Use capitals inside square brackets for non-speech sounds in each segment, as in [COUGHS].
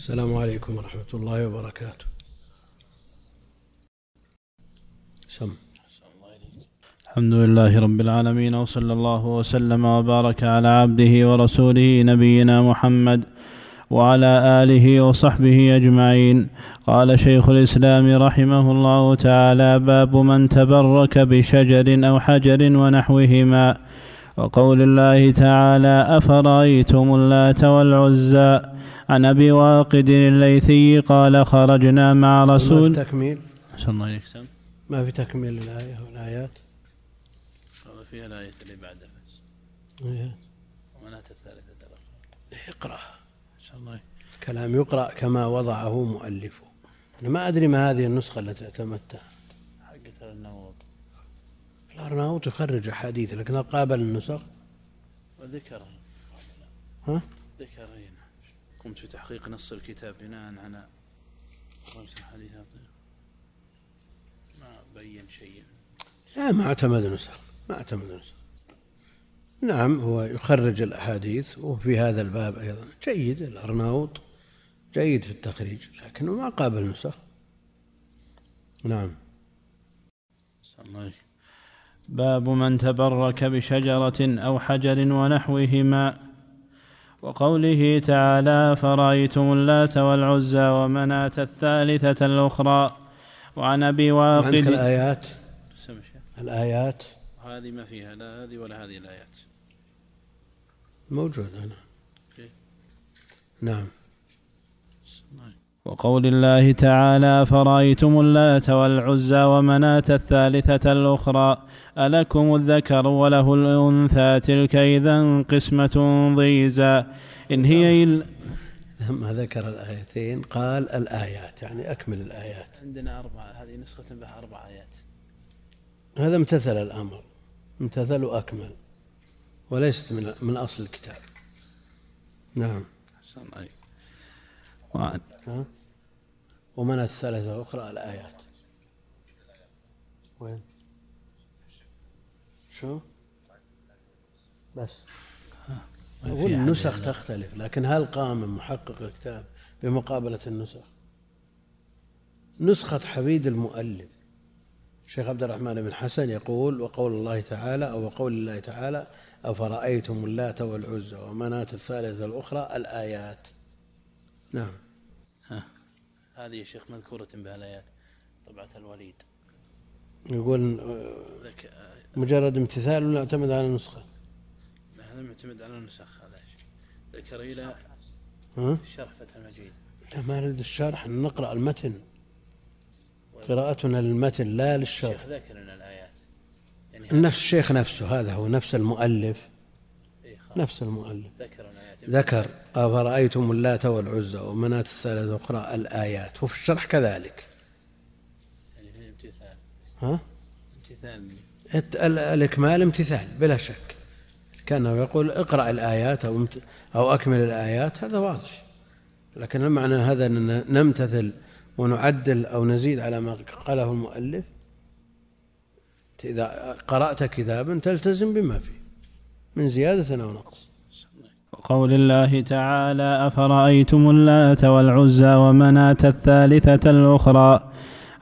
السلام عليكم ورحمة الله وبركاته. سم. الحمد لله رب العالمين وصلى الله وسلم وبارك على عبده ورسوله نبينا محمد وعلى آله وصحبه أجمعين. قال شيخ الإسلام رحمه الله تعالى باب من تبرك بشجر أو حجر ونحوهما وقول الله تعالى أفرأيتم اللات والعزى عن أبي واقد الليثي قال خرجنا مع رسول ما في تكميل الله عليك ما في تكميل الآية والآيات فيها الآية اللي بعدها بس. إيه. ومناة الثالثة الأخرى اقرأ. إن شاء الله. الكلام يقرأ كما وضعه مؤلفه أنا ما أدري ما هذه النسخة التي اعتمدتها حقت النوط الأرناؤوط يخرج أحاديث لكن قابل النسخ. وذكر ها؟ ذكر قمت في تحقيق نص الكتاب بناء على حديث ما بين شيء. لا ما اعتمد نسخ ما اعتمد نسخ. نعم هو يخرج الأحاديث وفي هذا الباب أيضا. جيد الأرناؤوط جيد في التخريج لكنه ما قابل نسخ. نعم. الله باب من تبرك بشجرة أو حجر ونحوهما. وقوله تعالى فرأيتم اللات والعزى ومناة الثالثة الأخرى وعن أبي واقد الآيات؟ الآيات؟ هذه ما فيها لا هذه ولا هذه الآيات. موجود هنا. نعم. وقول الله تعالى فرأيتم اللات والعزى ومناة الثالثة الأخرى ألكم الذكر وله الأنثى تلك إذا قسمة ضيزى. إن هي إلا لما ذكر الآيتين قال الآيات يعني أكمل الآيات. عندنا أربعة هذه نسخة بها أربع آيات. هذا امتثل الأمر امتثل وأكمل وليست من من أصل الكتاب. نعم. أحسن عليك ها؟ ومن الثالثة الأخرى الآيات. وين؟ شو؟ بس. والنسخ تختلف لكن هل قام محقق الكتاب بمقابلة النسخ؟ نسخة حبيد المؤلف. الشيخ عبد الرحمن بن حسن يقول وقول الله تعالى أو وقول الله تعالى أفرأيتم اللات والعزى ومناة الثالثة الأخرى الآيات. نعم. ها. هذه يا شيخ مذكورة بها الآيات طبعة الوليد. يقول مجرد امتثال ولا اعتمد على النسخة؟ هذا معتمد على النسخ هذا ذكر إلى ها؟ شرح فتح المجيد. لا ما نريد الشرح نقرأ المتن. قراءتنا للمتن لا للشرح. الشيخ ذاكر لنا الآيات. يعني نفس الشيخ نفسه هذا هو نفس المؤلف. إيه نفس المؤلف. ذكر ذكر أفرأيتم اللات والعزى ومناة الثالثة الأخرى الآيات وفي الشرح كذلك. يعني امتثال. ها؟ امتثال. الإكمال امتثال بلا شك. كأنه يقول اقرأ الآيات أو أو أكمل الآيات هذا واضح. لكن المعنى هذا أننا نمتثل ونعدل أو نزيد على ما قاله المؤلف؟ إذا قرأت كتابا تلتزم بما فيه من زيادة أو نقص. وقول الله تعالى أفرأيتم اللات والعزى ومناة الثالثة الأخرى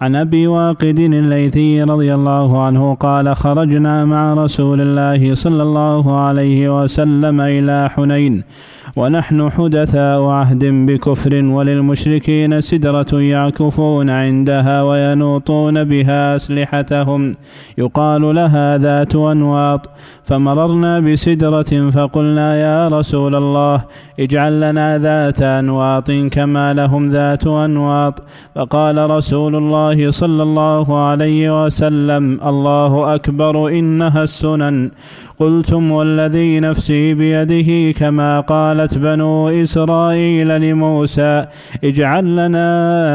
عن أبي واقد الليثي رضي الله عنه قال خرجنا مع رسول الله صلى الله عليه وسلم إلى حنين ونحن حدثاء عهد بكفر وللمشركين سدرة يعكفون عندها وينوطون بها أسلحتهم. يقال لها ذات أنواط. فمررنا بسدرة فقلنا يا رسول الله اجعل لنا ذات أنواط كما لهم ذات أنواط. فقال رسول الله صلى الله عليه وسلم الله أكبر إنها السنن. قلتم والذي نفسي بيده كما قالت بنو إسرائيل لموسى اجعل لنا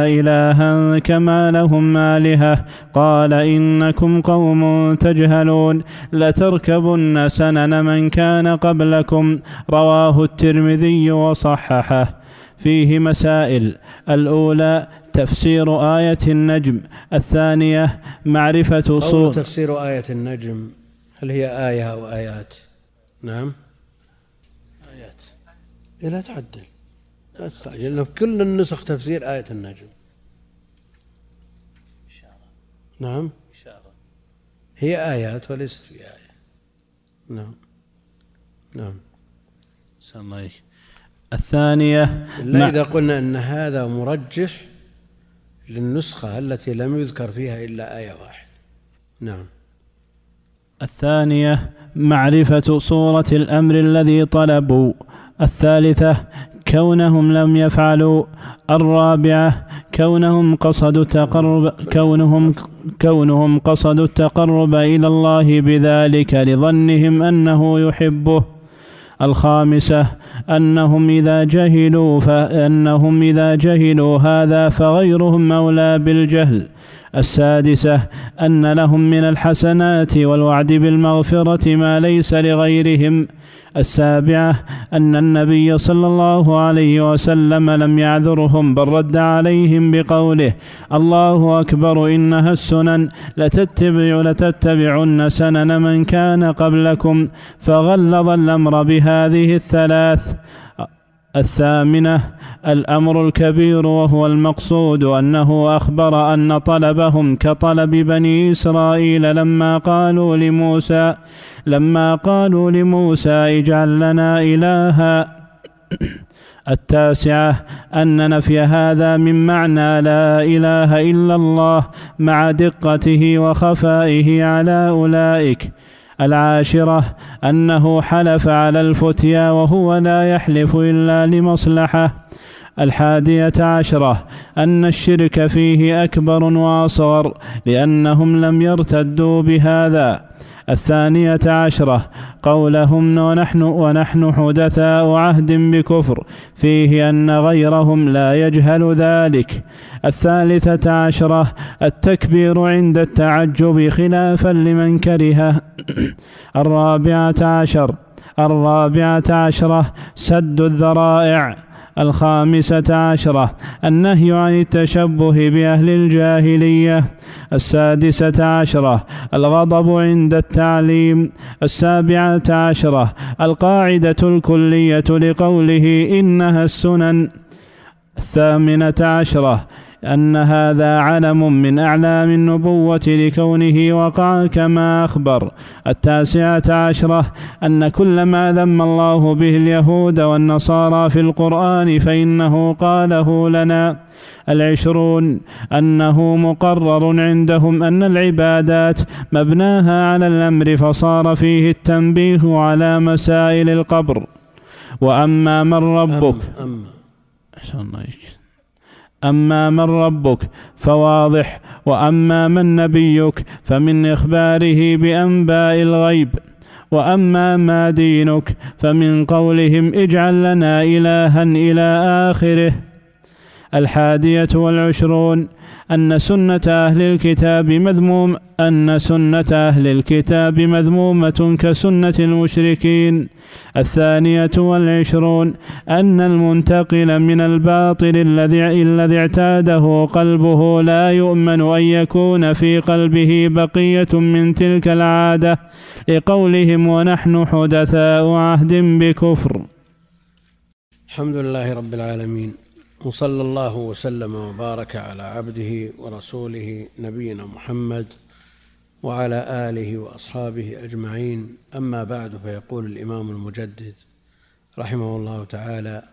إلها كما لهم آلهة. قال إنكم قوم تجهلون لتركبن سنن من كان قبلكم. رواه الترمذي وصححه. فيه مسائل الأولى تفسير آية النجم. الثانية معرفة صور تفسير آية النجم هل هي آية أو آيات؟ نعم. لا تعدل. لا تستعجل. في كل النسخ تفسير آية النجم. نعم. هي آيات وليست في آية. نعم. نعم. الله الثانية لا إذا قلنا أن هذا مرجح للنسخة التي لم يذكر فيها إلا آية واحدة. نعم. الثانية معرفة صورة الأمر الذي طلبوا. الثالثة كونهم لم يفعلوا. الرابعة كونهم قصدوا التقرب كونهم كونهم قصدوا التقرب إلى الله بذلك لظنهم أنه يحبه. الخامسة أنهم إذا جهلوا فأنهم إذا جهلوا هذا فغيرهم أولى بالجهل. السادسة أن لهم من الحسنات والوعد بالمغفرة ما ليس لغيرهم. السابعة أن النبي صلى الله عليه وسلم لم يعذرهم بل رد عليهم بقوله الله أكبر إنها السنن لتتبع لتتبعن سنن من كان قبلكم. فغلظ الأمر بهذه الثلاث. الثامنة الأمر الكبير وهو المقصود أنه أخبر أن طلبهم كطلب بني إسرائيل لما قالوا لموسى لما قالوا لموسى اجعل لنا إلها. التاسعة أن نفي هذا من معنى لا إله إلا الله مع دقته وخفائه على أولئك. العاشرة أنه حلف على الفتيا وهو لا يحلف إلا لمصلحة. الحادية عشرة أن الشرك فيه أكبر وأصغر لأنهم لم يرتدوا بهذا. الثانية عشرة قولهم ونحن ونحن حدثاء عهد بكفر فيه أن غيرهم لا يجهل ذلك. الثالثة عشرة التكبير عند التعجب خلافا لمن كرهه. [COUGHS] الرابعة عشر الرابعة عشرة سد الذرائع. الخامسة عشرة النهي عن التشبه بأهل الجاهلية. السادسة عشرة الغضب عند التعليم. السابعة عشرة القاعدة الكلية لقوله إنها السنن. الثامنة عشرة أن هذا علم من أعلام النبوة لكونه وقع كما أخبر. التاسعة عشرة أن كل ما ذم الله به اليهود والنصارى في القرآن فإنه قاله لنا. العشرون أنه مقرر عندهم أن العبادات مبناها على الأمر فصار فيه التنبيه على مسائل القبر. وأما من ربك أما, أما. أما من ربك فواضح وأما من نبيك فمن إخباره بأنباء الغيب وأما ما دينك فمن قولهم اجعل لنا إلها إلى آخره. الحادية والعشرون أن سنة أهل الكتاب مذموم أن سنة أهل الكتاب مذمومة كسنة المشركين. الثانية والعشرون أن المنتقل من الباطل الذي الذي اعتاده قلبه لا يؤمن أن يكون في قلبه بقية من تلك العادة. لقولهم ونحن حدثاء عهد بكفر. الحمد لله رب العالمين. وصلى الله وسلم وبارك على عبده ورسوله نبينا محمد وعلى آله وأصحابه أجمعين. أما بعد فيقول الإمام المجدد رحمه الله تعالى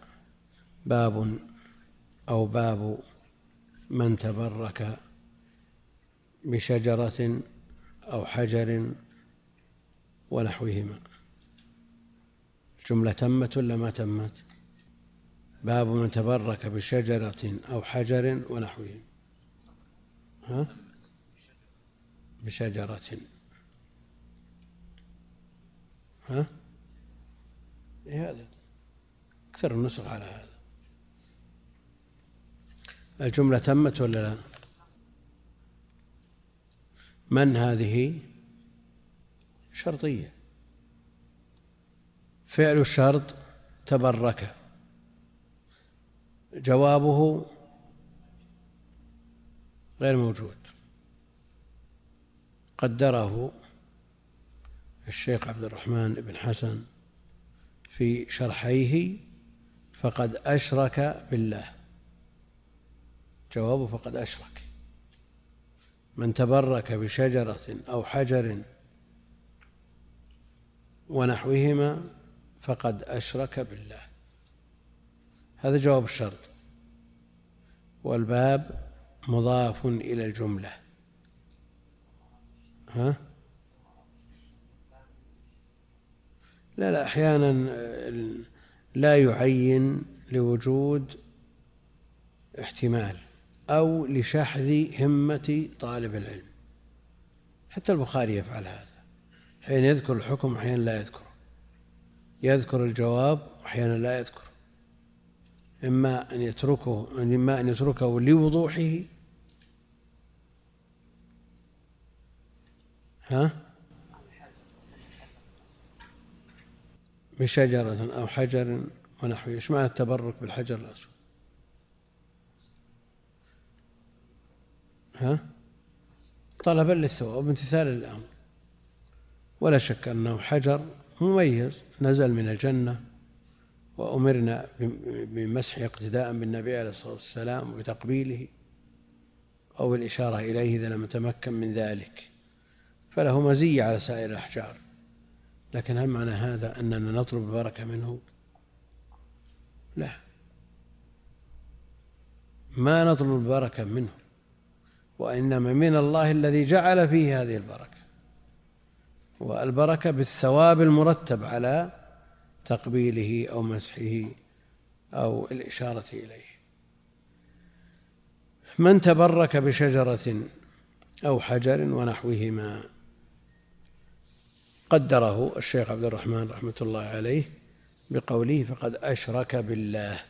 باب أو باب من تبرك بشجرة أو حجر ونحوهما. الجملة تمت ولا ما تمت؟ باب من تبرك بشجرة أو حجر ونحوه. ها؟ بشجرة. ها؟ إيه هذا؟ أكثر النسخ على هذا. الجملة تمت ولا لا؟ من هذه؟ شرطية. فعل الشرط تبرك. جوابه غير موجود. قدره الشيخ عبد الرحمن بن حسن في شرحيه فقد أشرك بالله. جوابه فقد أشرك. من تبرك بشجرة أو حجر ونحوهما فقد أشرك بالله. هذا جواب الشرط. والباب مضاف إلى الجملة. ها؟ لا لا أحيانا لا يعين لوجود احتمال أو لشحذ همة طالب العلم. حتى البخاري يفعل هذا. حين يذكر الحكم أحيانا لا يذكر. يذكر الجواب وأحيانا لا يذكر. إما أن يتركه إما أن يتركه لوضوحه. ها؟ بشجرة أو حجر ونحوه إيش؟ معنى التبرك بالحجر الأسود. ها؟ طلبا للثواب امتثالا للأمر ولا شك أنه حجر مميز نزل من الجنة. وأمرنا بمسحه اقتداء بالنبي عليه الصلاة والسلام وبتقبيله أو الإشارة إليه إذا لم يتمكن من ذلك. فله مزية على سائر الأحجار. لكن هل معنى هذا أننا نطلب البركة منه؟ لا. ما نطلب البركة منه وإنما من الله الذي جعل فيه هذه البركة. والبركة بالثواب المرتب على تقبيله أو مسحه أو الإشارة إليه. من تبرك بشجرة أو حجر ونحوهما قدره الشيخ عبد الرحمن رحمة الله عليه بقوله فقد أشرك بالله.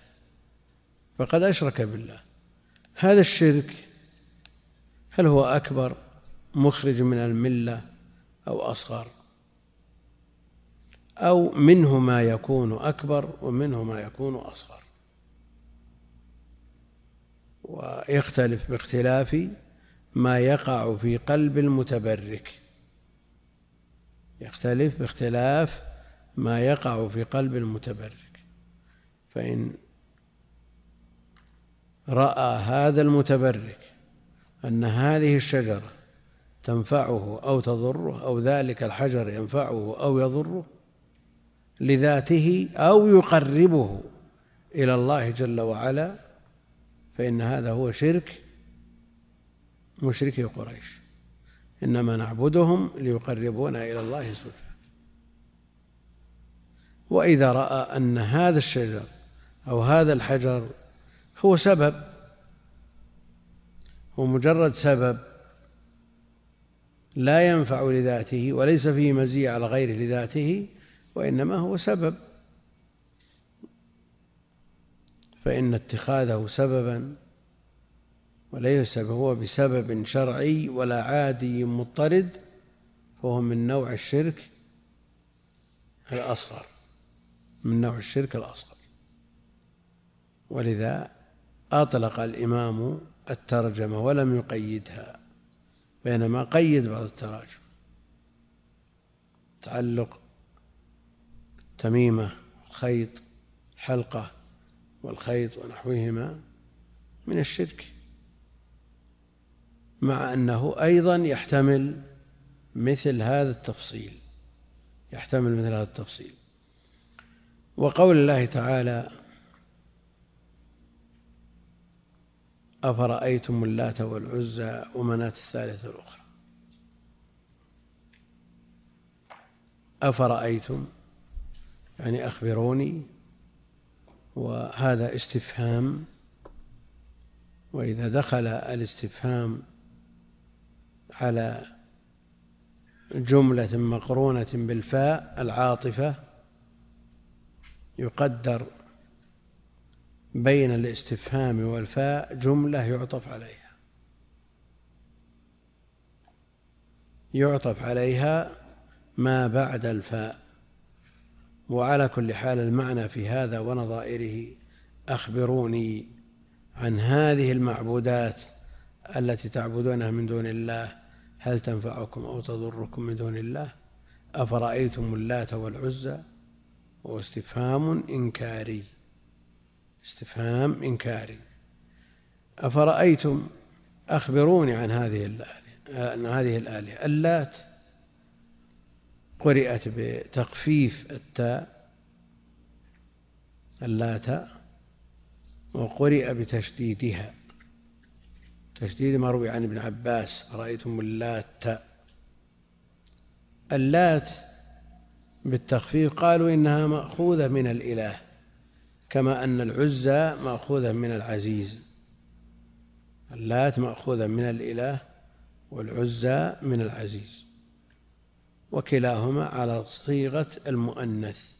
فقد أشرك بالله. هذا الشرك هل هو أكبر مخرج من الملة أو أصغر؟ أو منه ما يكون أكبر ومنه ما يكون أصغر. ويختلف باختلاف ما يقع في قلب المتبرك. يختلف باختلاف ما يقع في قلب المتبرك. فإن رأى هذا المتبرك أن هذه الشجرة تنفعه أو تضره أو ذلك الحجر ينفعه أو يضره لذاته أو يقربه إلى الله جل وعلا فإن هذا هو شرك مشركي قريش. إنما نعبدهم ليقربونا إلى الله زلفى وإذا رأى أن هذا الشجر أو هذا الحجر هو سبب هو مجرد سبب لا ينفع لذاته وليس فيه مزية على غيره لذاته وإنما هو سبب. فإن اتخاذه سببا وليس هو بسبب شرعي ولا عادي مضطرد فهو من نوع الشرك الأصغر من نوع الشرك الأصغر. ولذا أطلق الإمام الترجمة ولم يقيدها بينما قيد بعض التراجم. تعلق التميمة الخيط الحلقة والخيط ونحوهما من الشرك مع أنه أيضا يحتمل مثل هذا التفصيل يحتمل مثل هذا التفصيل. وقول الله تعالى أفرأيتم اللات والعزى ومناة الثالثة الأخرى؟ أفرأيتم يعني أخبروني وهذا استفهام وإذا دخل الاستفهام على جملة مقرونة بالفاء العاطفة يقدر بين الاستفهام والفاء جملة يعطف عليها. يعطف عليها ما بعد الفاء. وعلى كل حال المعنى في هذا ونظائره أخبروني عن هذه المعبودات التي تعبدونها من دون الله. هل تنفعكم أو تضركم من دون الله؟ أفرأيتم اللات والعزى؟ واستفهام إنكاري. استفهام إنكاري. أفرأيتم؟ أخبروني عن هذه الآلهة عن هذه الآلهة. اللات قرئت بتخفيف التاء اللات وقرئ بتشديدها. تشديد ما روي عن ابن عباس رأيتم اللات. اللات بالتخفيف قالوا إنها مأخوذة من الإله كما أن العزى مأخوذة من العزيز. اللات مأخوذة من الإله والعزى من العزيز. وكلاهما على صيغة المؤنث.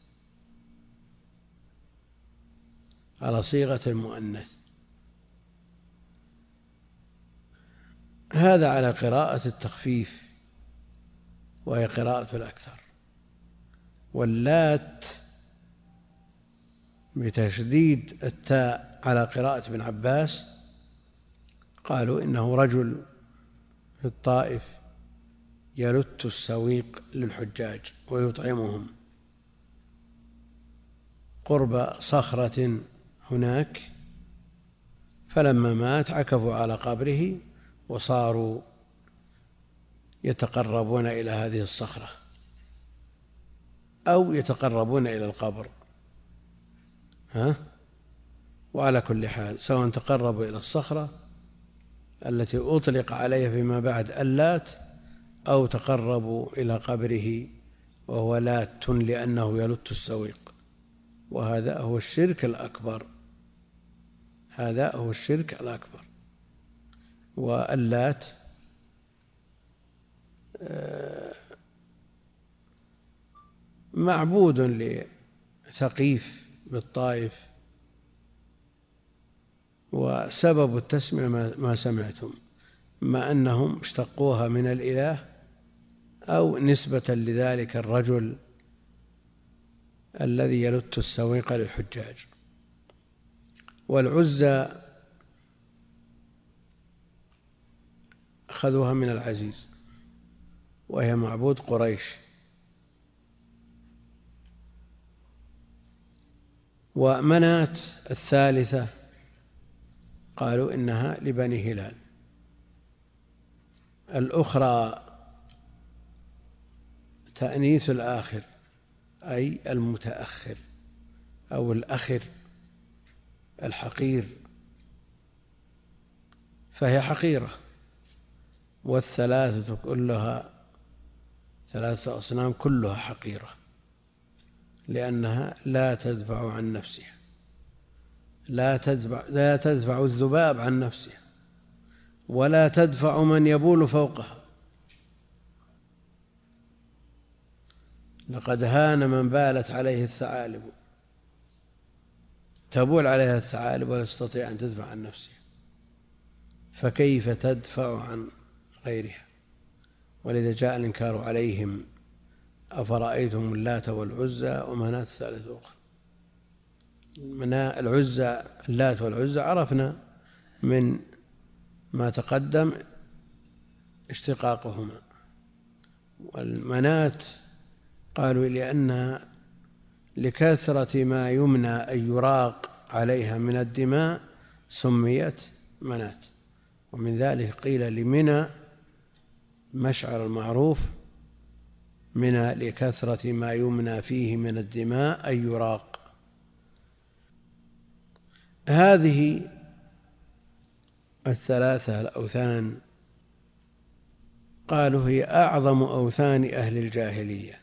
على صيغة المؤنث. هذا على قراءة التخفيف وهي قراءة الأكثر. واللات بتشديد التاء على قراءة ابن عباس قالوا إنه رجل في الطائف. يلت السويق للحجاج ويطعمهم. قرب صخرة هناك فلما مات عكفوا على قبره وصاروا يتقربون إلى هذه الصخرة أو يتقربون إلى القبر. ها؟ وعلى كل حال سواء تقربوا إلى الصخرة التي أطلق عليها فيما بعد اللات أو تقربوا إلى قبره وهو لات لأنه يلت السويق. وهذا هو الشرك الأكبر. هذا هو الشرك الأكبر. واللات آه، معبود لثقيف بالطائف. وسبب التسمية ما سمعتم. ما أنهم اشتقوها من الإله أو نسبة لذلك الرجل الذي يلت السويق للحجاج. والعزى أخذوها من العزيز وهي معبود قريش. ومنات الثالثة قالوا إنها لبني هلال. الأخرى تأنيث الآخر أي المتأخر أو الأخر الحقير. فهي حقيرة. والثلاثة كلها ثلاثة أصنام كلها حقيرة لأنها لا تدفع عن نفسها لا تدفع لا تدفع الذباب عن نفسها. ولا تدفع من يبول فوقها. لقد هان من بالت عليه الثعالب. تبول عليها الثعالب ولا تستطيع أن تدفع عن نفسها. فكيف تدفع عن غيرها؟ ولذا جاء الإنكار عليهم أفرأيتم اللات والعزى ومناة الثالثة الأخرى العزى اللات والعزى عرفنا من ما تقدم اشتقاقهما. والمنات قالوا لأنها لكثرة ما يمنى أن يراق عليها من الدماء سميت منات ومن ذلك قيل لمنى مشعر المعروف منى لكثرة ما يمنى فيه من الدماء أن يراق. هذه الثلاثة الأوثان. قالوا هي أعظم أوثان أهل الجاهلية.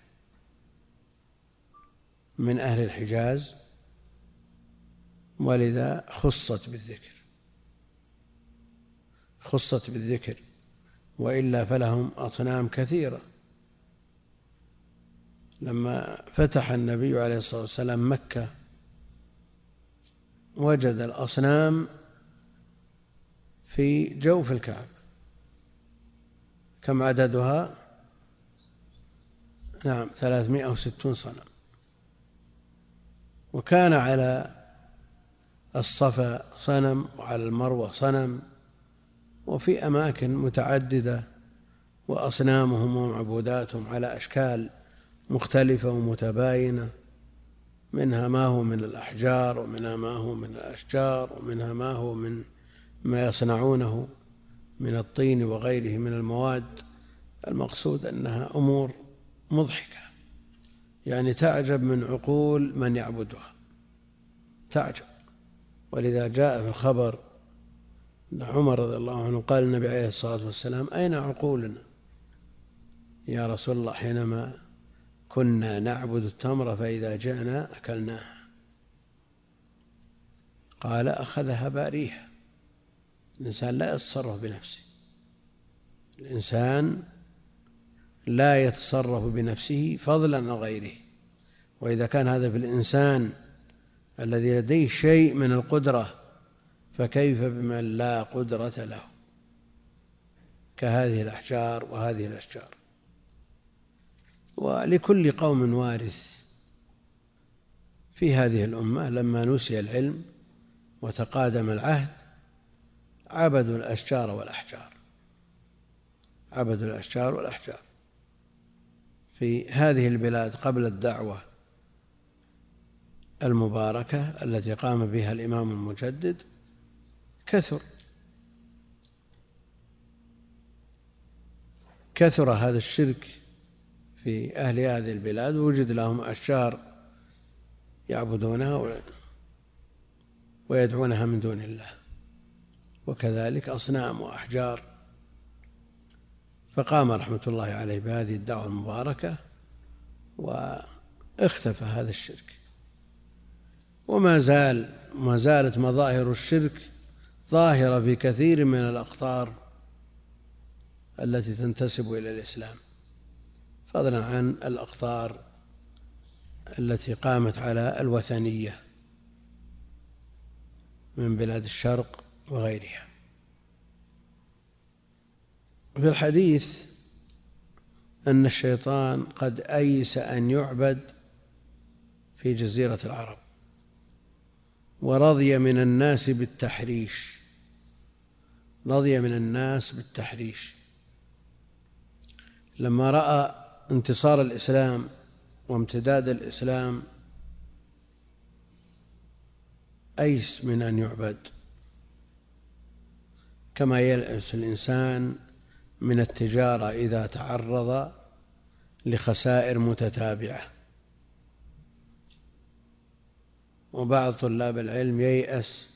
من أهل الحجاز. ولذا خصت بالذكر. خصت بالذكر. وإلا فلهم أصنام كثيرة. لما فتح النبي عليه الصلاة والسلام مكة وجد الأصنام في جوف الكعبة. كم عددها؟ نعم ثلاثمائة وستون صنم. وكان على الصفا صنم وعلى المروة صنم وفي أماكن متعددة وأصنامهم ومعبوداتهم على أشكال مختلفة ومتباينة. منها ما هو من الأحجار ومنها ما هو من الأشجار ومنها ما هو من ما يصنعونه من الطين وغيره من المواد المقصود أنها أمور مضحكة. يعني تعجب من عقول من يعبدها. تعجب. ولذا جاء في الخبر أن عمر رضي الله عنه قال النبي عليه الصلاة والسلام أين عقولنا؟ يا رسول الله حينما كنا نعبد التمر فإذا جئنا أكلناها. قال أخذها باريها الإنسان لا يتصرف بنفسه. الإنسان لا يتصرف بنفسه فضلا عن غيره. وإذا كان هذا في الإنسان الذي لديه شيء من القدرة فكيف بمن لا قدرة له؟ كهذه الأحجار وهذه الأشجار. ولكل قوم وارث في هذه الأمة لما نسي العلم وتقادم العهد عبدوا الأشجار والأحجار. عبدوا الأشجار والأحجار. في هذه البلاد قبل الدعوة المباركة التي قام بها الإمام المجدد كثر. كثر هذا الشرك في أهل هذه البلاد وجد لهم أشجار يعبدونها ويدعونها من دون الله. وكذلك أصنام وأحجار. فقام رحمة الله عليه بهذه الدعوة المباركة واختفى هذا الشرك. وما زال ما زالت مظاهر الشرك ظاهرة في كثير من الأقطار التي تنتسب إلى الإسلام فضلا عن الأقطار التي قامت على الوثنية من بلاد الشرق وغيرها. في الحديث أن الشيطان قد أيس أن يعبد في جزيرة العرب ورضي من الناس بالتحريش. رضي من الناس بالتحريش. لما رأى انتصار الإسلام وامتداد الإسلام أيس من أن يعبد. كما ييأس الإنسان من التجارة إذا تعرض لخسائر متتابعة. وبعض طلاب العلم ييأس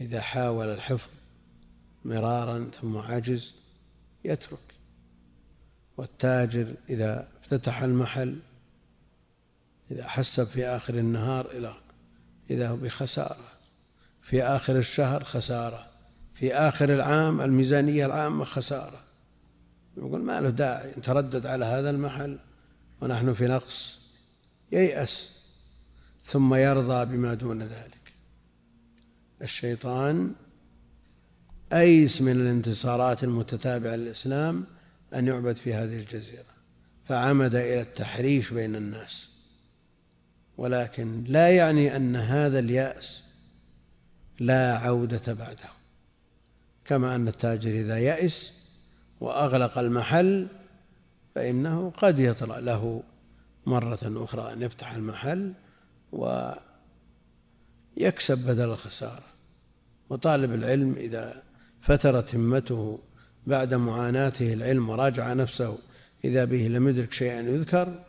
إذا حاول الحفظ مرارا ثم عجز يترك. والتاجر إذا افتتح المحل إذا حسب في آخر النهار إلى إذا هو بخسارة في آخر الشهر خسارة. في آخر العام الميزانية العامة خسارة. يقول ما له داعي نتردد على هذا المحل ونحن في نقص. ييأس ثم يرضى بما دون ذلك. الشيطان أيس من الانتصارات المتتابعة للإسلام أن يعبد في هذه الجزيرة. فعمد إلى التحريش بين الناس. ولكن لا يعني أن هذا اليأس لا عودة بعده. كما أن التاجر إذا يأس وأغلق المحل فإنه قد يطلع له مرة أخرى أن يفتح المحل ويكسب بدل الخسارة. وطالب العلم إذا فترت همته بعد معاناته العلم وراجع نفسه إذا به لم يدرك شيئا يذكر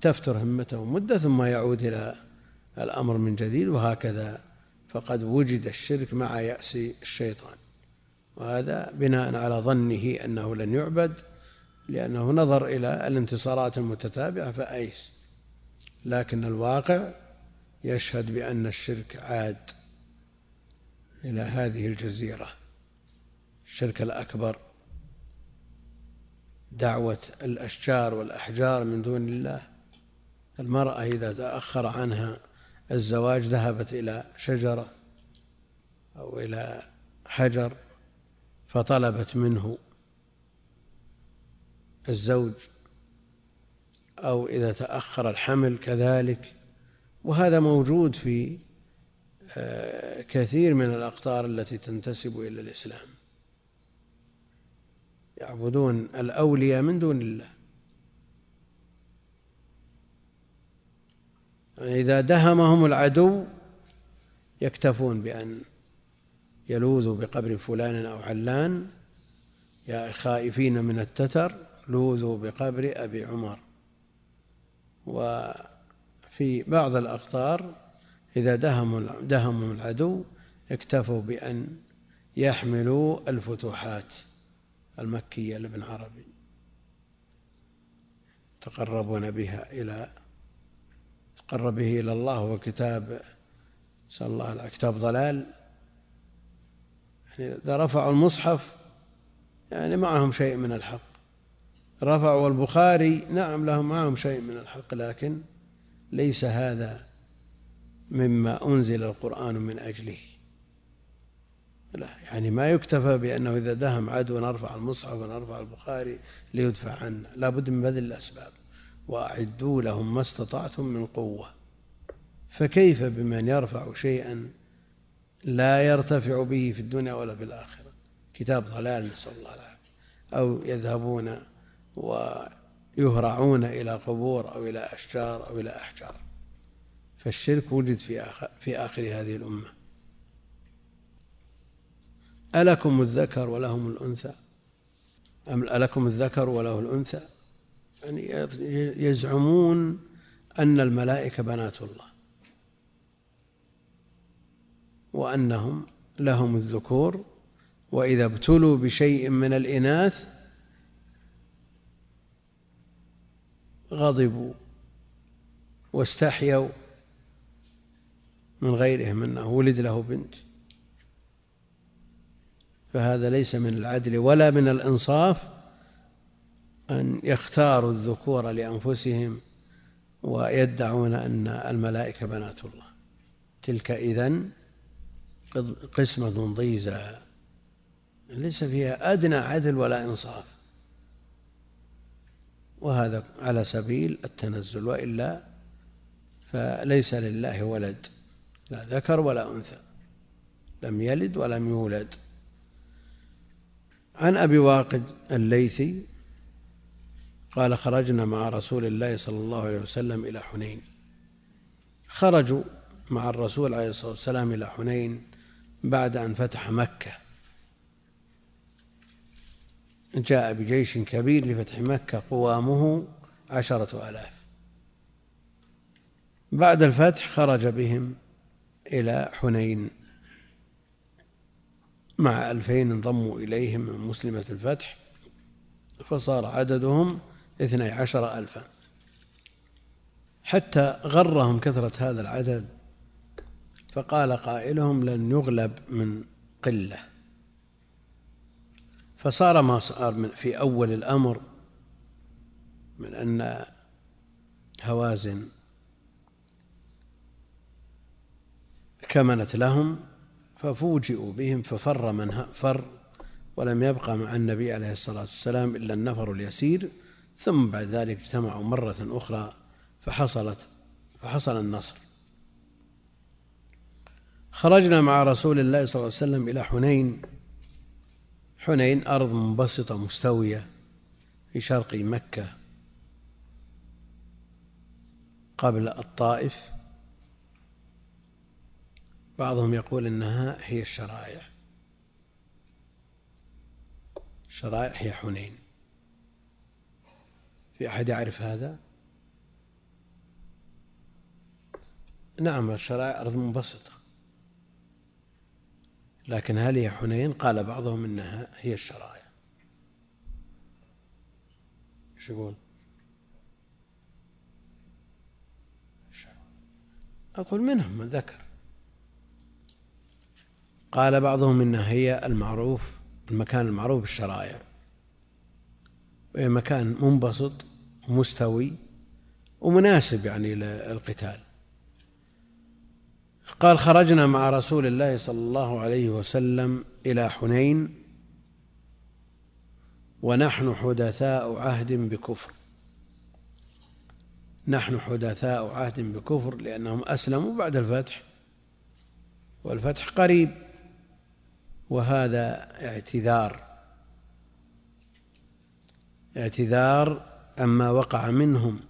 تفتر همته مدة ثم يعود إلى الأمر من جديد وهكذا فقد وجد الشرك مع يأس الشيطان. وهذا بناء على ظنه أنه لن يعبد لأنه نظر إلى الانتصارات المتتابعة فأيس. لكن الواقع يشهد بأن الشرك عاد إلى هذه الجزيرة. الشرك الأكبر دعوة الأشجار والأحجار من دون الله. المرأة إذا تأخر عنها الزواج ذهبت إلى شجرة أو إلى حجر فطلبت منه الزوج أو إذا تأخر الحمل كذلك وهذا موجود في آه، كثير من الأقطار التي تنتسب إلى الإسلام. يعبدون الأولياء من دون الله. إذا دهمهم العدو يكتفون بأن يلوذوا بقبر فلان أو علان. يا خائفين من التتر لوذوا بقبر أبي عمر. وفي بعض الأقطار إذا دهموا دهموا العدو اكتفوا بأن يحملوا الفتوحات المكية لابن عربي. تقربون بها إلى تقرب به إلى الله وكتاب نسأل الله كتاب ضلال. يعني إذا رفعوا المصحف يعني معهم شيء من الحق. رفعوا البخاري نعم لهم معهم شيء من الحق لكن ليس هذا مما أنزل القرآن من أجله. لا يعني ما يكتفى بأنه إذا دهم عدو نرفع المصحف ونرفع البخاري ليدفع عنا لا بد من بذل الأسباب. وأعدوا لهم ما استطعتم من قوة. فكيف بمن يرفع شيئا لا يرتفع به في الدنيا ولا في الآخرة؟ كتاب ضلال نسأل الله العافية. أو يذهبون ويهرعون إلى قبور أو إلى أشجار أو إلى أحجار. فالشرك وجد في آخر, في آخر هذه الأمة. ألكم الذكر ولهم الأنثى؟ أم ألكم الذكر وله الأنثى؟ يعني يزعمون أن الملائكة بنات الله وأنهم لهم الذكور وإذا ابتلوا بشيء من الإناث غضبوا واستحيوا من غيرهم أنه ولد له بنت فهذا ليس من العدل ولا من الإنصاف أن يختاروا الذكور لأنفسهم ويدعون أن الملائكة بنات الله. تلك إذن قسمة ضيزى. ليس فيها أدنى عدل ولا إنصاف. وهذا على سبيل التنزل وإلا فليس لله ولد. لا ذكر ولا أنثى. لم يلد ولم يولد. عن أبي واقد الليثي قال خرجنا مع رسول الله صلى الله عليه وسلم إلى حنين. خرجوا مع الرسول عليه الصلاة والسلام إلى حنين بعد أن فتح مكة. جاء بجيش كبير لفتح مكة قوامه عشرة آلاف. بعد الفتح خرج بهم إلى حنين. مع ألفين انضموا إليهم من مسلمة الفتح فصار عددهم اثني عشر ألفا. حتى غرهم كثرة هذا العدد فقال قائلهم لن يغلب من قلة. فصار ما صار في أول الأمر من أن هوازن كمنت لهم ففوجئوا بهم ففر من فر ولم يبقى مع النبي عليه الصلاة والسلام إلا النفر اليسير. ثم بعد ذلك اجتمعوا مرة أخرى فحصلت فحصل النصر. خرجنا مع رسول الله صلى الله عليه وسلم إلى حنين. حنين أرض منبسطة مستوية في شرق مكة قبل الطائف. بعضهم يقول إنها هي الشرائع. الشرائع هي حنين. في أحد يعرف هذا؟ نعم الشرائع أرض منبسطة. لكن هل هي حنين؟ قال بعضهم إنها هي الشرائع. إيش يقول؟ أقول منهم من ذكر. قال بعضهم إنها هي المعروف المكان المعروف بالشرائع. وهي مكان منبسط ومستوي ومناسب يعني للقتال. قال خرجنا مع رسول الله صلى الله عليه وسلم إلى حنين ونحن حدثاء عهد بكفر. نحن حدثاء عهد بكفر لأنهم أسلموا بعد الفتح والفتح قريب وهذا اعتذار. اعتذار عما وقع منهم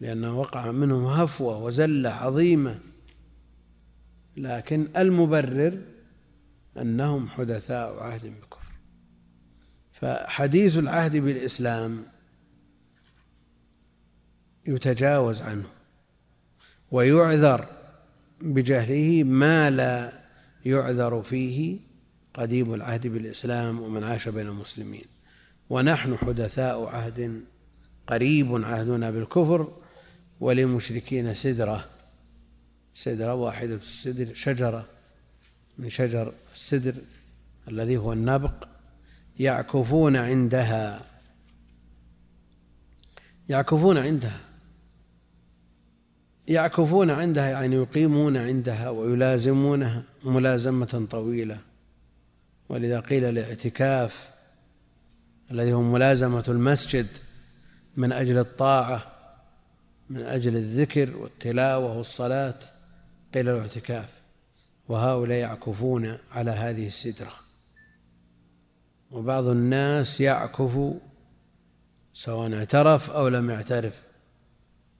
لأنه وقع منهم هفوة وزلة عظيمة. لكن المبرر أنهم حدثاء عهد بكفر. فحديث العهد بالإسلام يتجاوز عنه ويعذر بجهله ما لا يعذر فيه قديم العهد بالإسلام ومن عاش بين المسلمين. ونحن حدثاء عهد قريب عهدنا بالكفر وللمشركين سدرة. سدرة واحدة السدر شجرة من شجر السدر الذي هو النبق يعكفون عندها. يعكفون عندها. يعكفون عندها يعني يقيمون عندها ويلازمونها ملازمة طويلة. ولذا قيل الاعتكاف الذي هو ملازمة المسجد من أجل الطاعة من أجل الذكر والتلاوة والصلاة قيل الاعتكاف وهؤلاء يعكفون على هذه السدرة وبعض الناس يعكف سواء اعترف أو لم يعترف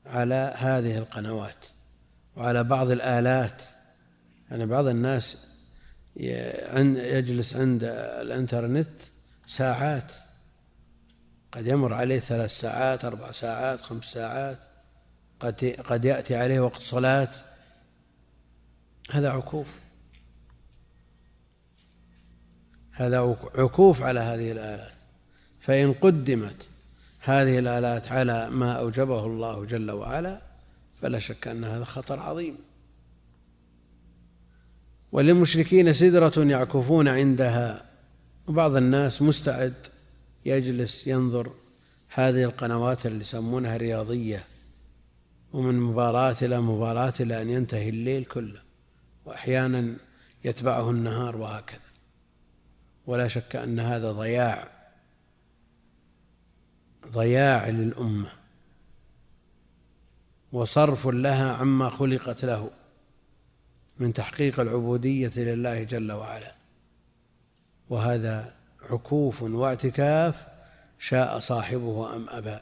على هذه القنوات وعلى بعض الآلات. يعني بعض الناس يجلس عند الإنترنت ساعات قد يمر عليه ثلاث ساعات أربع ساعات خمس ساعات قد قد يأتي عليه وقت صلاة. هذا عكوف. هذا عكوف على هذه الآلات. فإن قدمت هذه الآلات على ما أوجبه الله جل وعلا فلا شك أن هذا خطر عظيم. وللمشركين سدرة يعكفون عندها. وبعض الناس مستعد يجلس ينظر هذه القنوات اللي يسمونها رياضية ومن مباراة إلى مباراة إلى أن ينتهي الليل كله وأحيانا يتبعه النهار وهكذا. ولا شك أن هذا ضياع ضياع للأمة. وصرف لها عما خلقت له من تحقيق العبودية لله جل وعلا. وهذا عكوف واعتكاف شاء صاحبه أم أبى.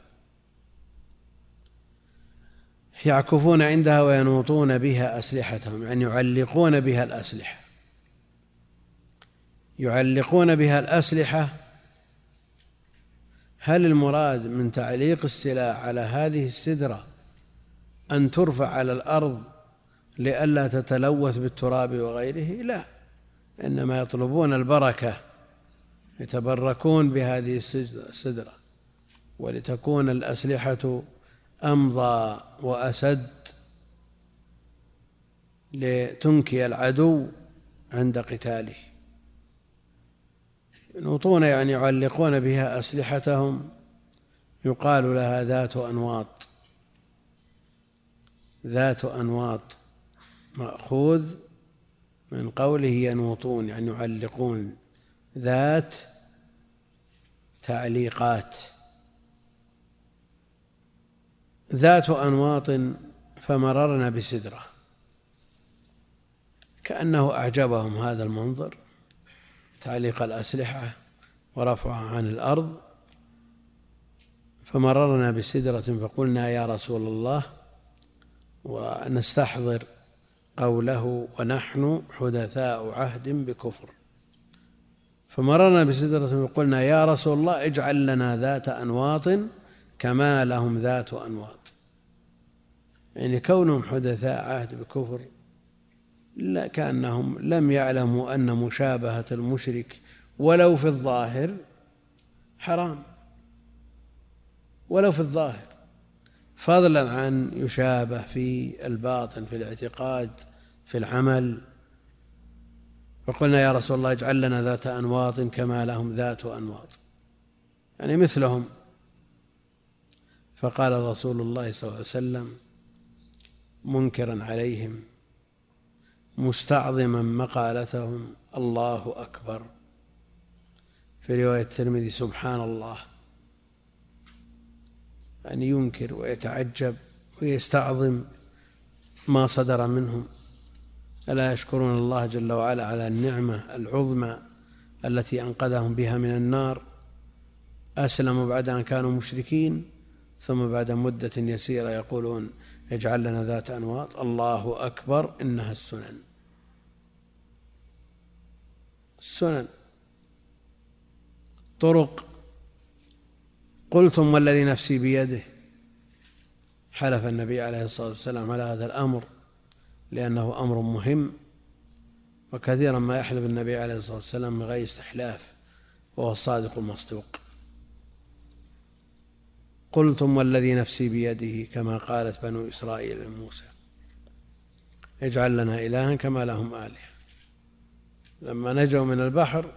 يعكفون عندها وينوطون بها أسلحتهم يعني يعلقون بها الأسلحة. يعلقون بها الأسلحة. هل المراد من تعليق السلاح على هذه السدرة أن ترفع على الأرض لئلا تتلوث بالتراب وغيره؟ لا إنما يطلبون البركة يتبركون بهذه السدرة ولتكون الأسلحة أمضى وأسد لتنكي العدو عند قتاله. ينوطون يعني يعلقون بها أسلحتهم. يقال لها ذات أنواط. ذات أنواط مأخوذ من قوله ينوطون يعني يعلقون ذات تعليقات. ذات أنواط فمررنا بسدرة. كأنه أعجبهم هذا المنظر تعليق الأسلحة ورفعها عن الأرض. فمررنا بسدرة فقلنا يا رسول الله ونستحضر قوله ونحن حدثاء عهد بكفر. فمررنا بسدرة وقلنا يا رسول الله اجعل لنا ذات أنواط كما لهم ذات أنواط. يعني كونهم حدثاء عهد بكفر لا كأنهم لم يعلموا أن مشابهة المشرك ولو في الظاهر حرام. ولو في الظاهر. فضلا عن يشابه في الباطن في الاعتقاد في العمل. فقلنا يا رسول الله اجعل لنا ذات أنواط كما لهم ذات أنواط. يعني مثلهم. فقال رسول الله صلى الله عليه وسلم منكرا عليهم مستعظما مقالتهم الله أكبر. في رواية الترمذي سبحان الله. أن ينكر ويتعجب ويستعظم ما صدر منهم. ألا يشكرون الله جل وعلا على النعمة العظمى التي أنقذهم بها من النار. أسلموا بعد أن كانوا مشركين ثم بعد مدة يسيرة يقولون اجعل لنا ذات أنواط. الله أكبر إنها السنن. السنن. طرق. قلتم والذي نفسي بيده. حلف النبي عليه الصلاة والسلام على هذا الأمر. لأنه أمر مهم وكثيرا ما يحلف النبي عليه الصلاة والسلام من غير استحلاف وهو الصادق المصدوق. قلتم والذي نفسي بيده كما قالت بنو إسرائيل لموسى اجعل لنا إلها كما لهم آلهة لما نجوا من البحر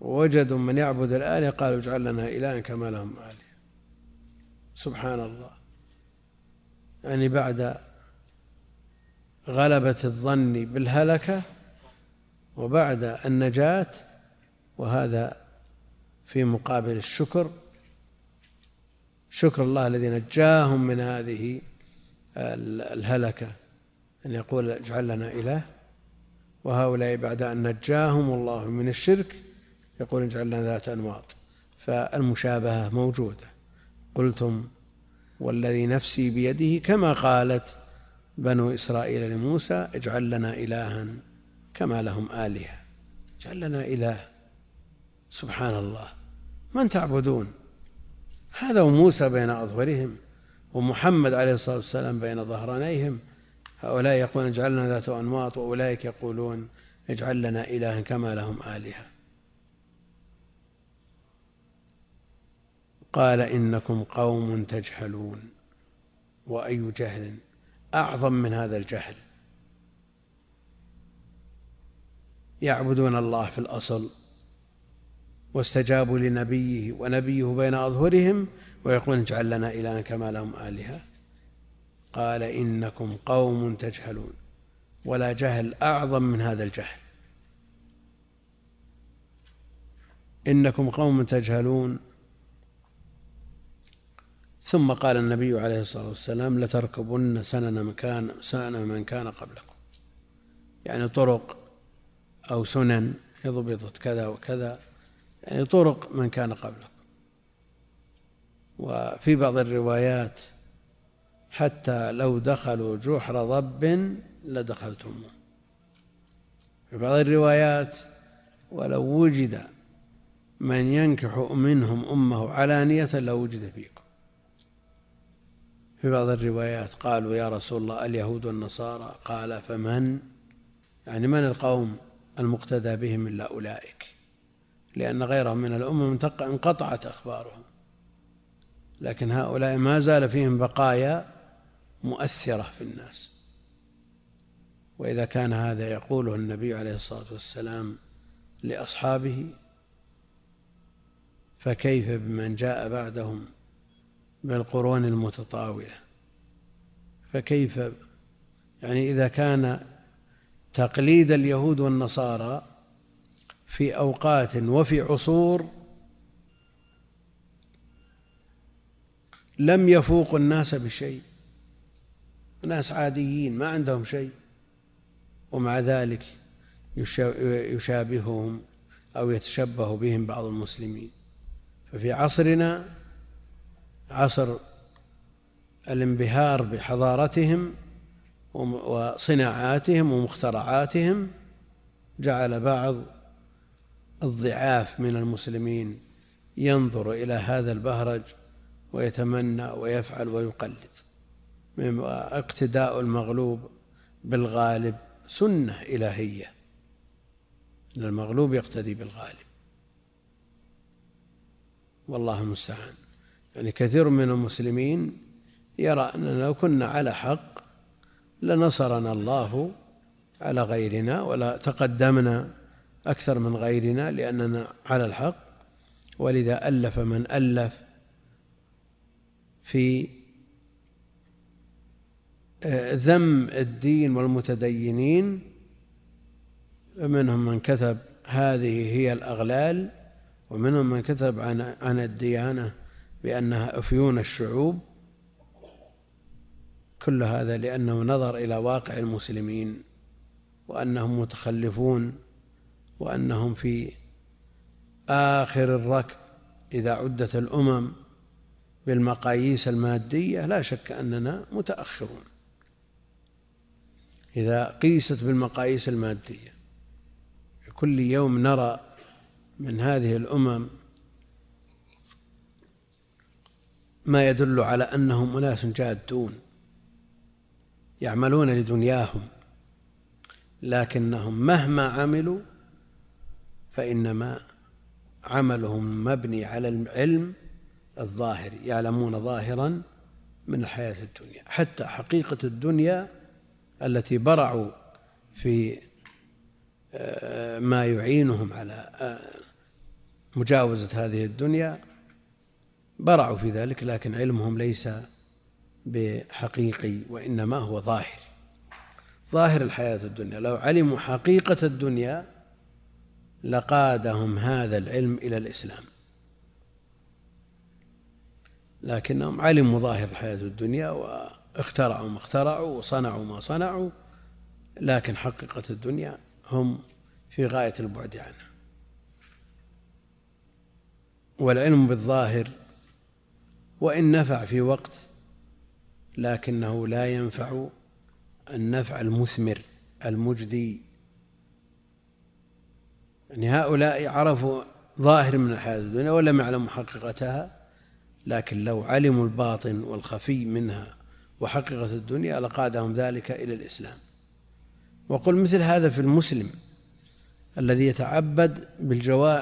ووجدوا من يعبد الآلهة قالوا اجعل لنا إلها كما لهم آلهة سبحان الله. يعني بعد غلبة الظن بالهلكة وبعد النجاة وهذا في مقابل الشكر. شكر الله الذي نجاهم من هذه الهلكة أن يقول اجعل لنا إله. وهؤلاء بعد أن نجاهم الله من الشرك يقول اجعل لنا ذات أنواط. فالمشابهة موجودة. قلتم والذي نفسي بيده كما قالت بنو إسرائيل لموسى اجعل لنا إلها كما لهم آلهة. اجعل لنا إله. سبحان الله من تعبدون؟ هذا وموسى بين أظهرهم ومحمد عليه الصلاة والسلام بين ظهرانيهم. هؤلاء يقولون اجعلنا ذات أنواط وأولئك يقولون اجعل لنا إلها كما لهم آلهة. قال إنكم قوم تجهلون. وأي جهل؟ أعظم من هذا الجهل. يعبدون الله في الأصل واستجابوا لنبيه ونبيه بين أظهرهم ويقولون اجعل لنا إلها كما لهم آلهة. قال إنكم قوم تجهلون. ولا جهل أعظم من هذا الجهل. إنكم قوم تجهلون. ثم قال النبي عليه الصلاة والسلام لتركبن سنن من كان سنن من كان قبلكم. يعني طرق أو سنن ضبطت كذا وكذا. يعني طرق من كان قبلكم. وفي بعض الروايات حتى لو دخلوا جحر ضب لدخلتموه. في بعض الروايات ولو وجد من ينكح منهم أمه علانية لوجد فيكم. في بعض الروايات قالوا يا رسول الله اليهود والنصارى قال فمن؟ يعني من القوم المقتدى بهم إلا أولئك؟ لأن غيرهم من الأمم انقطعت أخبارهم. لكن هؤلاء ما زال فيهم بقايا مؤثرة في الناس. وإذا كان هذا يقوله النبي عليه الصلاة والسلام لأصحابه فكيف بمن جاء بعدهم بالقرون المتطاولة. فكيف يعني إذا كان تقليد اليهود والنصارى في أوقات وفي عصور لم يفوقوا الناس بشيء ناس عاديين ما عندهم شيء ومع ذلك يشابههم أو يتشبه بهم بعض المسلمين. ففي عصرنا عصر الانبهار بحضارتهم وصناعاتهم ومخترعاتهم جعل بعض الضعاف من المسلمين ينظر إلى هذا البهرج ويتمنى ويفعل ويقلد اقتداء المغلوب بالغالب سنة إلهية. المغلوب يقتدي بالغالب. والله المستعان. يعني كثير من المسلمين يرى أننا لو كنا على حق لنصرنا الله على غيرنا ولا تقدمنا أكثر من غيرنا لأننا على الحق. ولذا ألف من ألف في آه، ذم الدين والمتدينين منهم من كتب هذه هي الأغلال ومنهم من كتب عن عن الديانة. بأنها أفيون الشعوب كل هذا لأنه نظر إلى واقع المسلمين وأنهم متخلفون وأنهم في آخر الركب إذا عدت الأمم بالمقاييس المادية لا شك أننا متأخرون. إذا قيست بالمقاييس المادية كل يوم نرى من هذه الأمم ما يدل على أنهم أناس جادون يعملون لدنياهم لكنهم مهما عملوا فإنما عملهم مبني على العلم الظاهر يعلمون ظاهرا من الحياة الدنيا. حتى حقيقة الدنيا التي برعوا في آه، ما يعينهم على آه، مجاوزة هذه الدنيا برعوا في ذلك لكن علمهم ليس بحقيقي وإنما هو ظاهر. ظاهر الحياة الدنيا. لو علموا حقيقة الدنيا لقادهم هذا العلم إلى الإسلام. لكنهم علموا ظاهر الحياة الدنيا واخترعوا ما اخترعوا وصنعوا ما صنعوا لكن حقيقة الدنيا هم في غاية البعد عنها. والعلم بالظاهر وإن نفع في وقت لكنه لا ينفع النفع المثمر المجدي. يعني هؤلاء عرفوا ظاهر من الحياة الدنيا ولم يعلموا حقيقتها لكن لو علموا الباطن والخفي منها وحقيقة الدنيا لقادهم ذلك إلى الإسلام. وقل مثل هذا في المسلم الذي يتعبد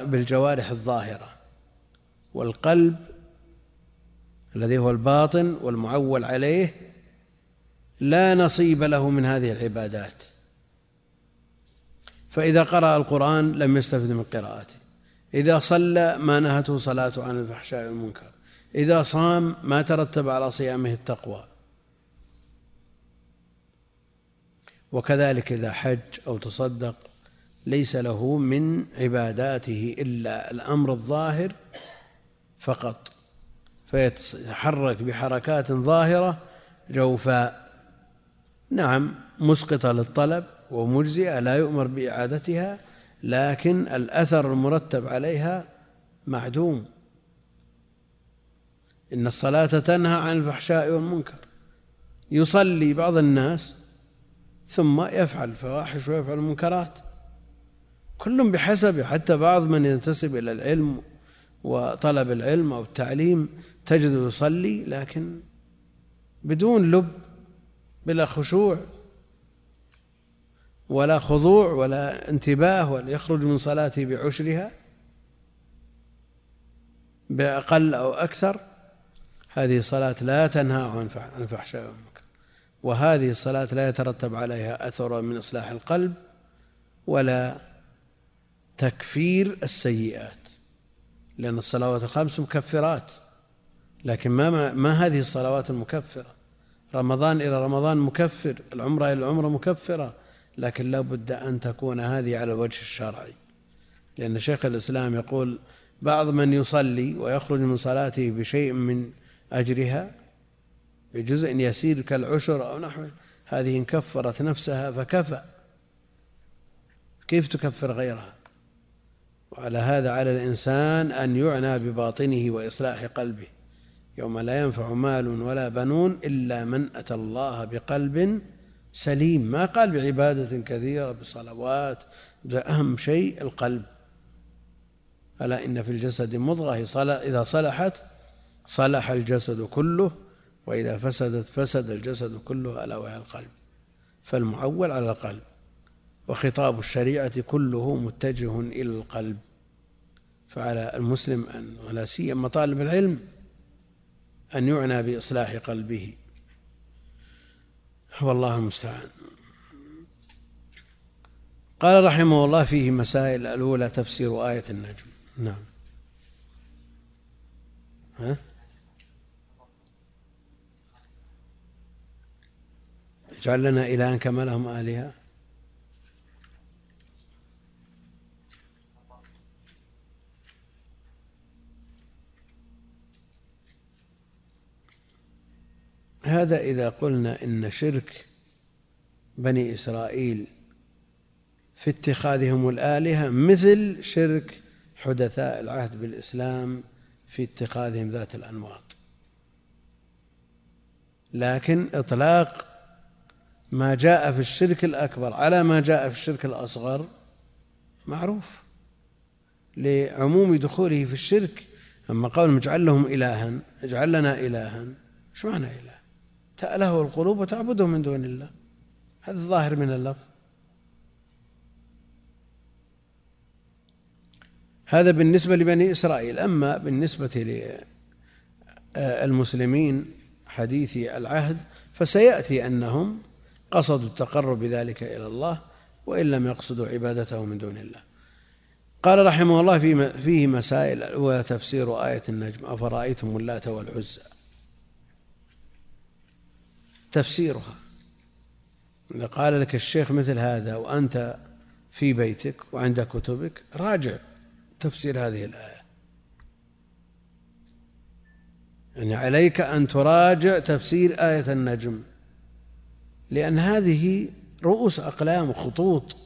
بالجوارح الظاهرة والقلب الذي هو الباطن والمعول عليه لا نصيب له من هذه العبادات. فإذا قرأ القرآن لم يستفد من قراءته. إذا صلى ما نهته صلاته عن الفحشاء والمنكر. إذا صام ما ترتب على صيامه التقوى. وكذلك إذا حج أو تصدق ليس له من عباداته إلا الأمر الظاهر فقط. فيتحرك بحركات ظاهرة جوفاء. نعم مسقطة للطلب ومجزئة لا يؤمر بإعادتها لكن الأثر المرتب عليها معدوم. إن الصلاة تنهى عن الفحشاء والمنكر. يصلي بعض الناس ثم يفعل الفواحش ويفعل المنكرات. كل بحسبه حتى بعض من ينتسب إلى العلم وطلب العلم أو التعليم تجده يصلي لكن بدون لب بلا خشوع ولا خضوع ولا انتباه ولا يخرج من صلاته بعشرها بأقل أو أكثر هذه الصلاة لا تنهى عن الفحشاء والمنكر وهذه الصلاة لا يترتب عليها أثر من إصلاح القلب ولا تكفير السيئات لأن الصلوات الخمس مكفرات. لكن ما ما هذه الصلوات المكفرة. رمضان إلى رمضان مكفر العمرة إلى العمرة مكفرة. لكن لا بد أن تكون هذه على الوجه الشرعي. لأن شيخ الإسلام يقول بعض من يصلي ويخرج من صلاته بشيء من أجرها بجزء يسير كالعشر أو نحو هذه إن كفرت نفسها فكفى. كيف تكفر غيرها؟ وعلى هذا على الإنسان أن يعنى بباطنه وإصلاح قلبه. يوم لا ينفع مال ولا بنون إلا من أتى الله بقلب سليم. ما قال بعبادة كثيرة بصلوات أهم شيء القلب. ألا إن في الجسد مضغة إذا صلحت صلح الجسد كله وإذا فسدت فسد الجسد كله ألا وهي القلب. فالمعول على القلب وخطاب الشريعة كله متجه إلى القلب. فعلى المسلم أن ولا سيما طالب العلم أن يعنى بإصلاح قلبه. والله المستعان. قال رحمه الله فيه مسائل الأولى تفسير آية النجم. نعم. ها؟ اجعل لنا إلها كما لهم آلهة. هذا إذا قلنا إن شرك بني إسرائيل في اتخاذهم الآلهة مثل شرك حدثاء العهد بالإسلام في اتخاذهم ذات الأنواط. لكن إطلاق ما جاء في الشرك الأكبر على ما جاء في الشرك الأصغر معروف. لعموم دخوله في الشرك أما قول اجعل لهم إلها اجعل لنا إلها إيش معنى إله؟ تأله القلوب وتعبده من دون الله. هذا الظاهر من اللفظ. هذا بالنسبة لبني إسرائيل. أما بالنسبة للمسلمين حديثي العهد فسيأتي أنهم قصدوا التقرب بذلك إلى الله وإن لم يقصدوا عبادته من دون الله. قال رحمه الله فيه مسائل الأولى تفسير آية النجم أفرأيتم اللات والعزى؟ تفسيرها. إذا قال لك الشيخ مثل هذا وأنت في بيتك وعند كتبك راجع تفسير هذه الآية. يعني عليك أن تراجع تفسير آية النجم لأن هذه رؤوس أقلام وخطوط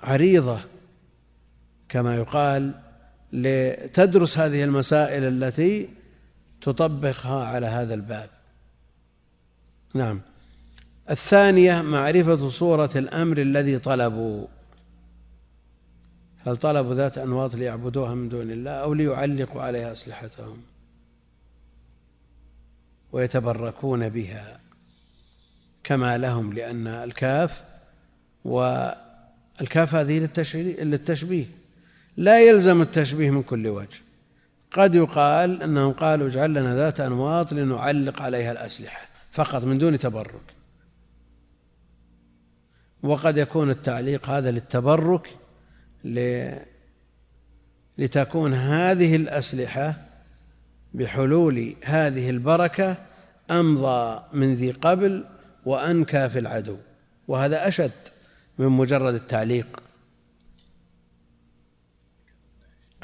عريضة كما يقال لتدرس هذه المسائل التي تطبقها على هذا الباب. نعم. الثانية معرفة صورة الأمر الذي طلبوا. هل طلبوا ذات أنواط ليعبدوها من دون الله أو ليعلقوا عليها أسلحتهم ويتبركون بها كما لهم؟ لأن الكاف والكاف هذه للتشبيه. لا يلزم التشبيه من كل وجه. قد يقال أنهم قالوا اجعل لنا ذات أنواط لنعلق عليها الأسلحة. فقط من دون تبرك. وقد يكون التعليق هذا للتبرك لتكون هذه الأسلحة بحلول هذه البركة أمضى من ذي قبل وأنكى في العدو. وهذا أشد من مجرد التعليق.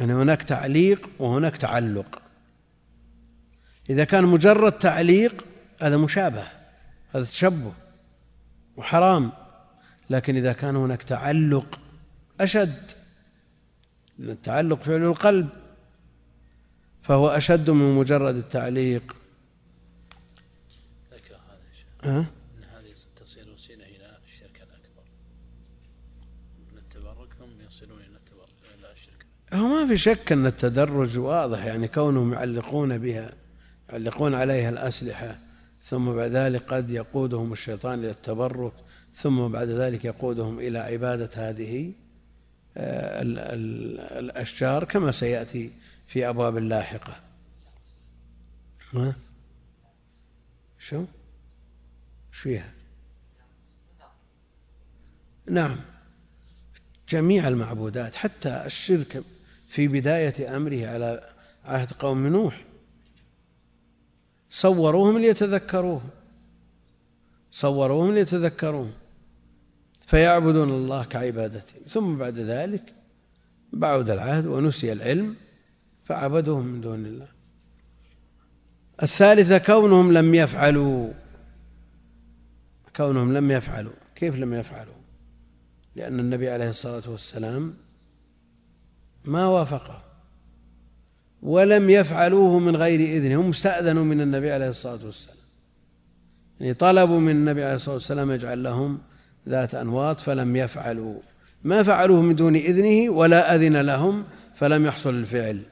أن هناك تعليق وهناك تعلق. إذا كان مجرد تعليق هذا مشابه هذا تشبه وحرام لكن إذا كان هناك تعلق أشد التعلق فعل القلب فهو أشد من مجرد التعليق. ذكر هذا أه؟ أن هذه تصير وسيلة إلى الشرك الأكبر. من التبرك ثم يصلون إلى التبرك إلى الشرك هو ما في شك أن التدرج واضح يعني كونهم يعلقون بها يعلقون عليها الأسلحة. ثم بعد ذلك قد يقودهم الشيطان إلى التبرك ثم بعد ذلك يقودهم إلى عبادة هذه آه، الأشجار كما سيأتي في أبواب لاحقة ما شو؟ إيش فيها؟ نعم. جميع المعبودات حتى الشرك في بداية أمره على عهد قوم نوح صوروهم ليتذكروه. صوروهم ليتذكروه. فيعبدون الله كعبادتهم ثم بعد ذلك بعد العهد ونسي العلم فعبدوهم من دون الله. الثالثة كونهم لم يفعلوا. كونهم لم يفعلوا. كيف لم يفعلوا؟ لأن النبي عليه الصلاة والسلام ما وافقه. ولم يفعلوه من غير إذنه هم استأذنوا من النبي عليه الصلاة والسلام. يعني طلبوا من النبي عليه الصلاة والسلام يجعل لهم ذات أنواط فلم يفعلوا. ما فعلوه من دون إذنه ولا أذن لهم فلم يحصل الفعل.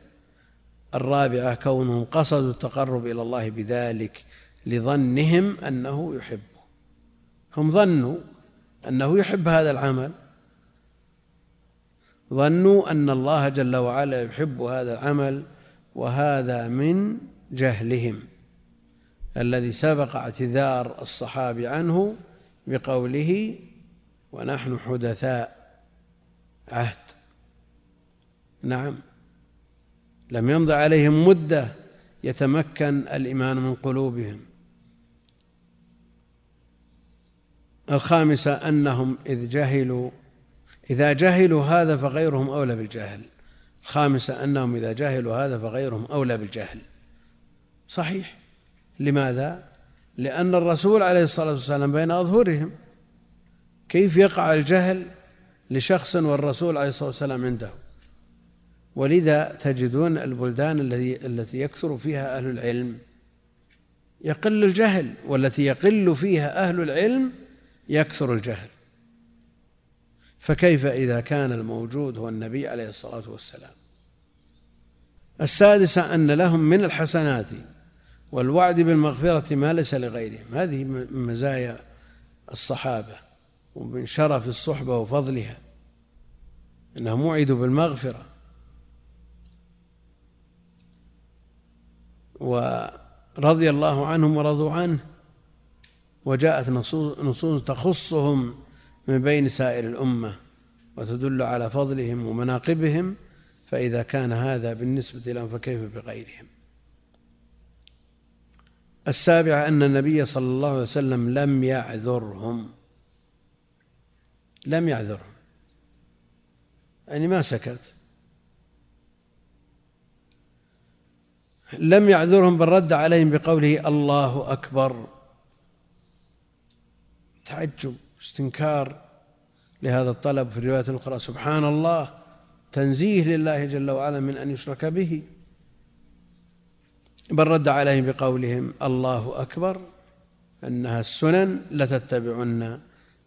الرابعة كونهم قصدوا التقرب إلى الله بذلك لظنهم أنه يحبه. هم ظنوا أنه يحب هذا العمل. ظنوا أن الله جل وعلا يحب هذا العمل. وهذا من جهلهم الذي سبق اعتذار الصحابي عنه بقوله ونحن حدثاء عهد. نعم. لم يمض عليهم مدة يتمكن الإيمان من قلوبهم. الخامسة أنهم إذ جهلوا إذا جهلوا هذا فغيرهم أولى بالجهل. الخامسه أنهم إذا جهلوا هذا فغيرهم أولى بالجهل. صحيح. لماذا؟ لأن الرسول عليه الصلاة والسلام بين أظهرهم. كيف يقع الجهل لشخص والرسول عليه الصلاة والسلام عنده؟ ولذا تجدون البلدان التي التي يكثر فيها أهل العلم يقل الجهل والتي يقل فيها أهل العلم يكثر الجهل. فكيف إذا كان الموجود هو النبي عليه الصلاة والسلام؟ السادسة أن لهم من الحسنات والوعد بالمغفرة ما ليس لغيرهم. هذه من مزايا الصحابة ومن شرف الصحبة وفضلها أنهم وعدوا بالمغفرة. ورضي الله عنهم ورضوا عنه وجاءت نصوص تخصهم من بين سائر الأمة وتدل على فضلهم ومناقبهم فإذا كان هذا بالنسبة لهم فكيف بغيرهم؟ السابعة أن النبي صلى الله عليه وسلم لم يعذرهم. لم يعذرهم. يعني ما سكت. لم يعذرهم بل رد عليهم بقوله الله أكبر. تعجب. استنكار لهذا الطلب في الرواية الأخرى سبحان الله تنزيه لله جل وعلا من أن يشرك به. بل رد عليهم بقولهم الله أكبر أنها السنن لتتبعن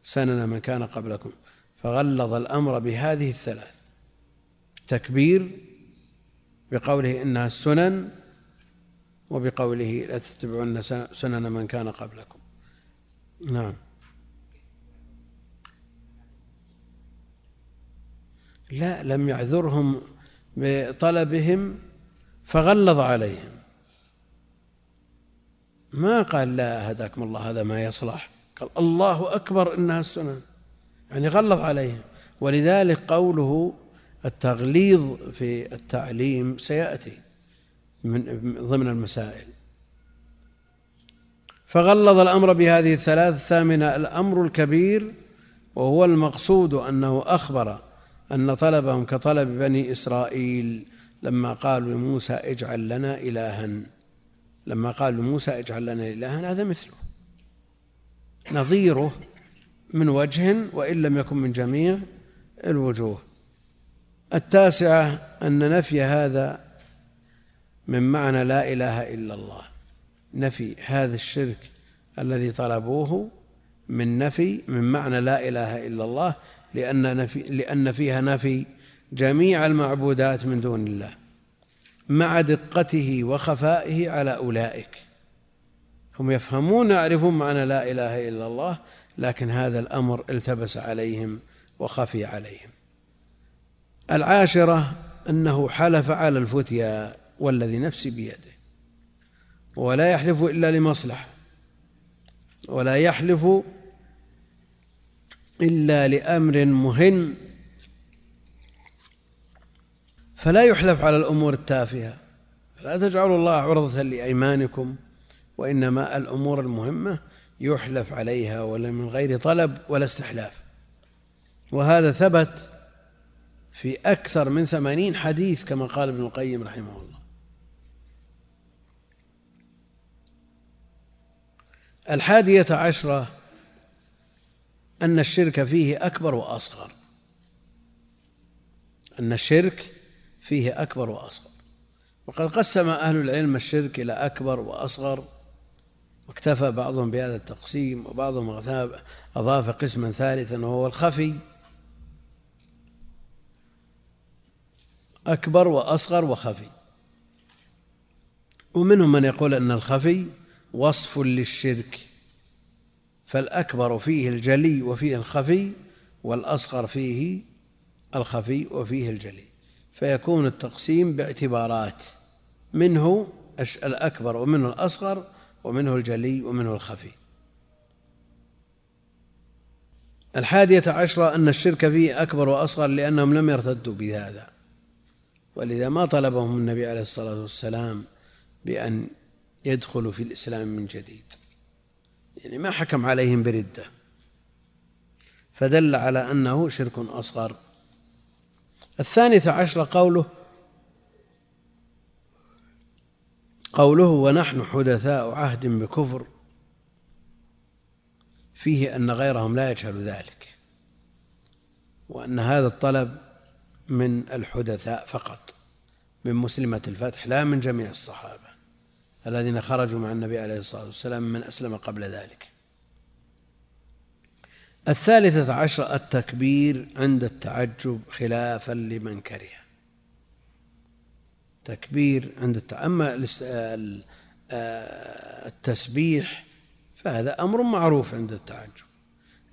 سنن من كان قبلكم. فغلظ الأمر بهذه الثلاث. التكبير بقوله إنها السنن وبقوله لتتبعن سنن من كان قبلكم. نعم. لا لم يعذرهم بطلبهم فغلظ عليهم. ما قال لا هداكم الله هذا ما يصلح. قال الله أكبر إنها السنن. يعني غلظ عليهم. ولذلك قوله التغليظ في التعليم سيأتي من ضمن المسائل. فغلظ الأمر بهذه الثلاث الثامنة الأمر الكبير وهو المقصود أنه أخبر أن طلبهم كطلب بني إسرائيل لما قالوا لموسى اجعل لنا إلها. لما قالوا لموسى اجعل لنا إلها هذا مثله. نظيره من وجه وإن لم يكن من جميع الوجوه. التاسعة أن نفي هذا من معنى لا إله إلا الله. نفي هذا الشرك الذي طلبوه من نفي من معنى لا إله إلا الله. لأن, نفي لأن فيها نفي جميع المعبودات من دون الله مع دقته وخفائه على أولئك. هم يفهمون يعرفون معنى لا إله إلا الله لكن هذا الأمر التبس عليهم وخفي عليهم. العاشرة أنه حلف على الفتيا والذي نفسي بيده ولا يحلف إلا لمصلحة ولا يحلف إلا لأمر مهم فلا يحلف على الأمور التافهة. لا تجعلوا الله عرضة لأيمانكم وإنما الأمور المهمة يحلف عليها ولا من غير طلب ولا استحلاف. وهذا ثبت في أكثر من ثمانين حديث كما قال ابن القيم رحمه الله. الحادية عشرة أن الشرك فيه أكبر وأصغر. أن الشرك فيه أكبر وأصغر. وقد قسم أهل العلم الشرك إلى أكبر وأصغر واكتفى بعضهم بهذا التقسيم وبعضهم أضاف قسما ثالثا وهو الخفي. أكبر وأصغر وخفي. ومنهم من يقول أن الخفي وصف للشرك. فالأكبر فيه الجلي وفيه الخفي والأصغر فيه الخفي وفيه الجلي فيكون التقسيم باعتبارات منه الأكبر ومنه الأصغر ومنه الجلي ومنه الخفي. الحادية عشرة أن الشرك فيه أكبر وأصغر لأنهم لم يرتدوا بهذا ولذا ما طلبهم النبي عليه الصلاة والسلام بأن يدخلوا في الإسلام من جديد. يعني ما حكم عليهم بردة. فدل على أنه شرك أصغر. الثانية عشر قوله قوله ونحن حدثاء عهد بكفر فيه أن غيرهم لا يجهل ذلك. وأن هذا الطلب من الحدثاء فقط من مسلمة الفتح لا من جميع الصحابة. الذين خرجوا مع النبي عليه الصلاة والسلام من أسلم قبل ذلك. الثالثة عشر التكبير عند التعجب خلافا لمن كره. تكبير عند أما التسبيح فهذا أمر معروف عند التعجب.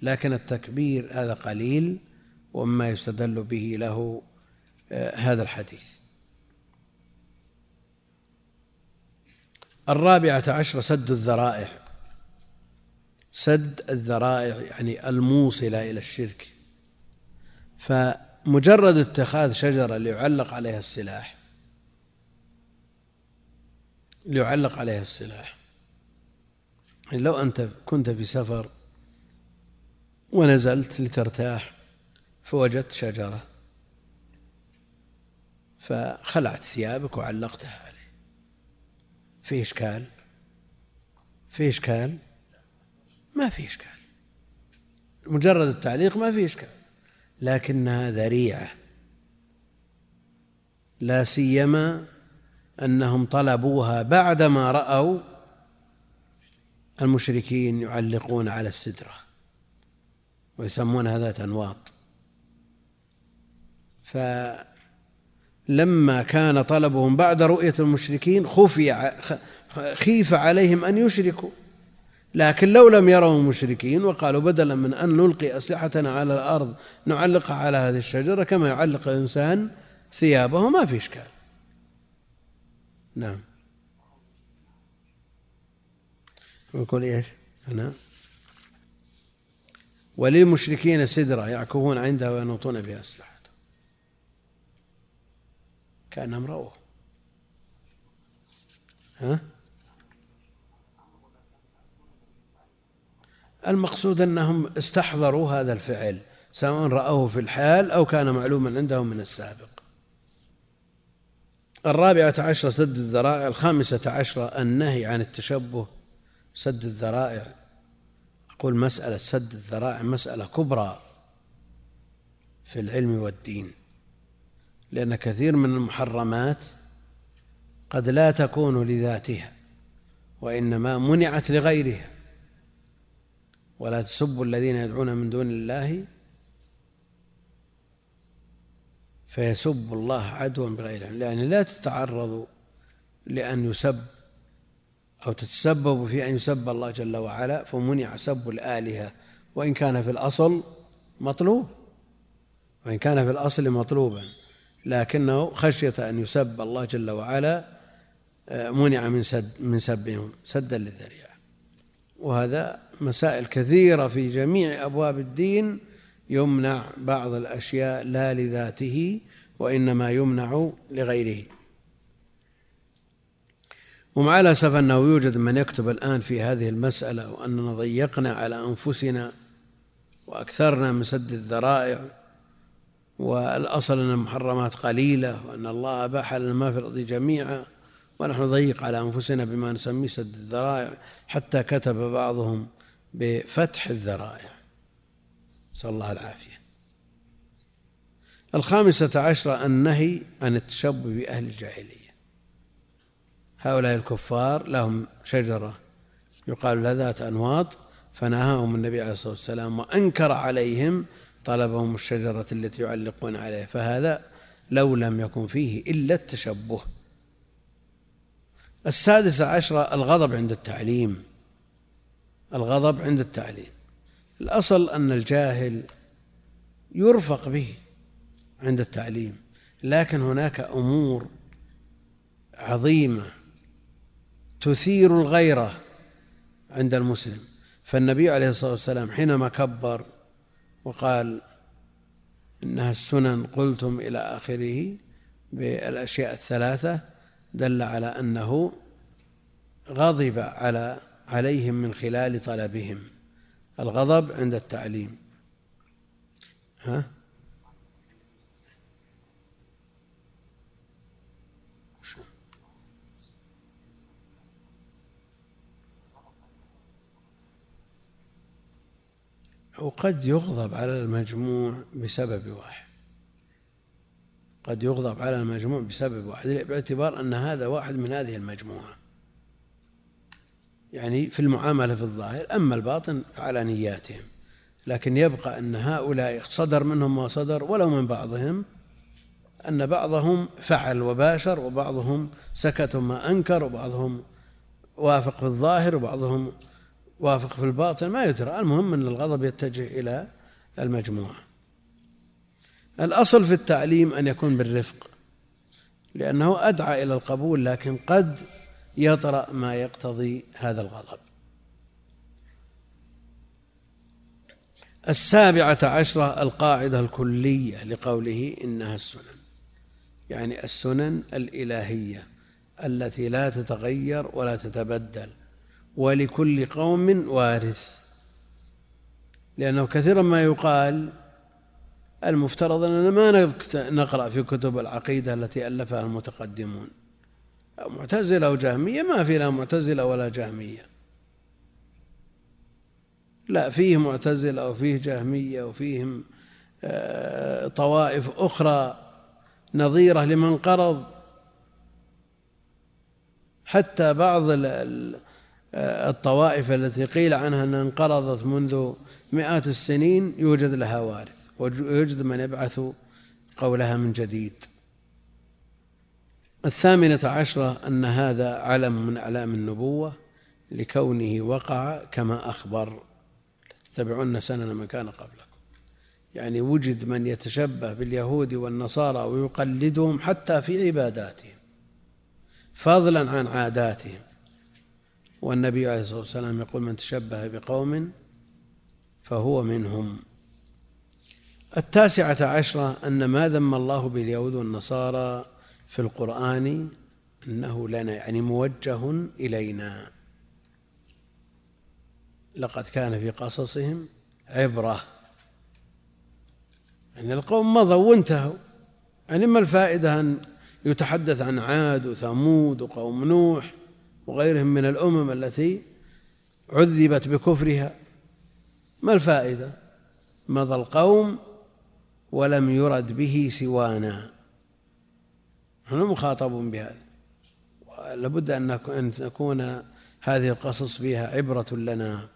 لكن التكبير هذا قليل وما يستدل به له آه، هذا الحديث. الرابعة عشر سد الذرائع. سد الذرائع يعني الموصلة إلى الشرك. فمجرد اتخاذ شجرة ليعلق عليها السلاح ليعلق عليها السلاح. يعني لو أنت كنت في سفر ونزلت لترتاح فوجدت شجرة فخلعت ثيابك وعلقتها. في إشكال؟ في إشكال؟ ما في إشكال. مجرد التعليق ما في إشكال. لكنها ذريعة. لا سيما أنهم طلبوها بعدما رأوا المشركين يعلقون على السدرة ويسمونها ذات أنواط. فلما كان طلبهم بعد رؤية المشركين خفي خيف عليهم أن يشركوا. لكن لو لم يروا المشركين وقالوا بدلا من أن نلقي أسلحتنا على الأرض نعلقها على هذه الشجرة كما يعلق الإنسان ثيابه ما في إشكال. نعم. يقول إيش؟ هنا وللمشركين سدرة يعكفون عندها وينوطون بها أسلحة كأنهم رأوه ها؟ المقصود أنهم استحضروا هذا الفعل سواء رأوه في الحال أو كان معلوما عندهم من السابق. الرابعة عشرة سد الذرائع الخامسة عشرة النهي عن التشبه سد الذرائع. أقول مسألة سد الذرائع مسألة كبرى في العلم والدين. لأن كثير من المحرمات قد لا تكون لذاتها وإنما منعت لغيرها. ولا تسبوا الذين يدعون من دون الله فيسب الله عدوا بغير علم يعني لا تتعرضوا لأن يسب أو تتسببوا في أن يسب الله جل وعلا فمنع سب الآلهة. وإن كان في الأصل مطلوب وإن كان في الأصل مطلوبا. لكنه خشية أن يسب الله جل وعلا آه، منع من سد من سبهم سدا للذريعة. وهذا مسائل كثيرة في جميع أبواب الدين يمنع بعض الأشياء لا لذاته وإنما يمنع لغيره. ومع الأسف أنه يوجد من يكتب الآن في هذه المسألة وأننا ضيقنا على أنفسنا وأكثرنا من سد الذرائع والأصل أن المحرمات قليلة وأن الله أباح لنا ما في الأرض جميعا ونحن نضيق على أنفسنا بما نسميه سد الذرائع حتى كتب بعضهم بفتح الذرائع. نسأل الله العافية. الخامسة عشرة النهي عن التشبه بأهل الجاهلية. هؤلاء الكفار لهم شجرة يقال لها ذات أنواط فنهاهم النبي عليه الصلاة والسلام وأنكر عليهم طلبهم الشجرة التي يعلقون عليها فهذا لو لم يكن فيه إلا التشبه. السادسة عشرة الغضب عند التعليم. الغضب عند التعليم. الأصل أن الجاهل يرفق به عند التعليم لكن هناك أمور عظيمة تثير الغيرة عند المسلم. فالنبي عليه الصلاة والسلام حينما كبر وقال إنها السنن قلتم إلى آخره بالأشياء الثلاثة دل على أنه غضب على عليهم من خلال طلبهم الغضب عند التعليم. ها؟ وقد يغضب على المجموع بسبب واحد. قد يغضب على المجموع بسبب واحد. باعتبار أن هذا واحد من هذه المجموعة. يعني في المعاملة في الظاهر أما الباطن فعلى نياتهم. لكن يبقى أن هؤلاء صدر منهم ما صدر ولو من بعضهم أن بعضهم فعل وباشر وبعضهم سكت ما أنكر وبعضهم وافق في الظاهر وبعضهم وافق في الباطن ما يدرى. المهم أن الغضب يتجه إلى المجموعة. الأصل في التعليم أن يكون بالرفق لأنه أدعى إلى القبول لكن قد يطرأ ما يقتضي هذا الغضب. السابعة عشرة القاعدة الكلية لقوله إنها السنن. يعني السنن الإلهية التي لا تتغير ولا تتبدل. ولكل قوم وارث. لأنه كثيرا ما يقال المفترض أننا ما نقرأ في كتب العقيدة التي ألفها المتقدمون. معتزلة أو جهمية ما في لا معتزلة ولا جهمية. لا فيه معتزلة وفيه جهمية وفيهم آه، طوائف أخرى نظيرة لمن قرض. حتى بعض الطوائف التي قيل عنها أنها انقرضت منذ مئات السنين يوجد لها وارث ويوجد من يبعث قولها من جديد. الثامنة عشرة أن هذا علم من أعلام النبوة لكونه وقع كما أخبر. تتبعون سنن من كان قبلكم. يعني وجد من يتشبه باليهود والنصارى ويقلدهم حتى في عباداتهم فضلا عن عاداتهم. والنبي عليه الصلاة والسلام يقول من تشبه بقوم فهو منهم. التاسعة عشرة أن ما ذم الله باليهود والنصارى في القرآن أنه لنا يعني موجه إلينا. لقد كان في قصصهم عبرة. يعني القوم مضوا وانتهوا. يعني ما الفائدة أن يتحدث عن عاد وثمود وقوم نوح؟ وغيرهم من الأمم التي عذبت بكفرها. ما الفائدة؟ مضى القوم ولم يرد به سوانا. نحن مخاطبون بهذا. لابد أن تكون هذه القصص فيها عبرة لنا.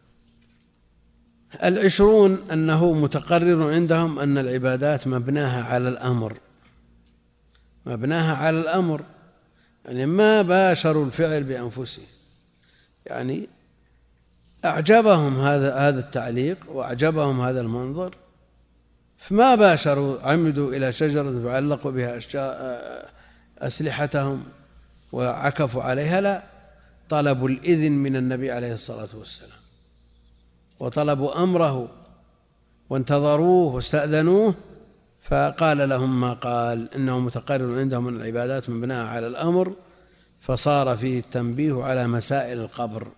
العشرون أنه متقرر عندهم أن العبادات مبناها على الأمر. مبناها على الأمر. يعني ما باشروا الفعل بأنفسهم. يعني أعجبهم هذا هذا التعليق وأعجبهم هذا المنظر. فما باشروا عمدوا إلى شجرة فعلقوا بها أسلحتهم وعكفوا عليها لا. طلبوا الإذن من النبي عليه الصلاة والسلام. وطلبوا أمره وانتظروه واستأذنوه فقال لهم ما قال إنه متقرر عندهم أن العبادات مبناها على الأمر فصار فيه التنبيه على مسائل القبر.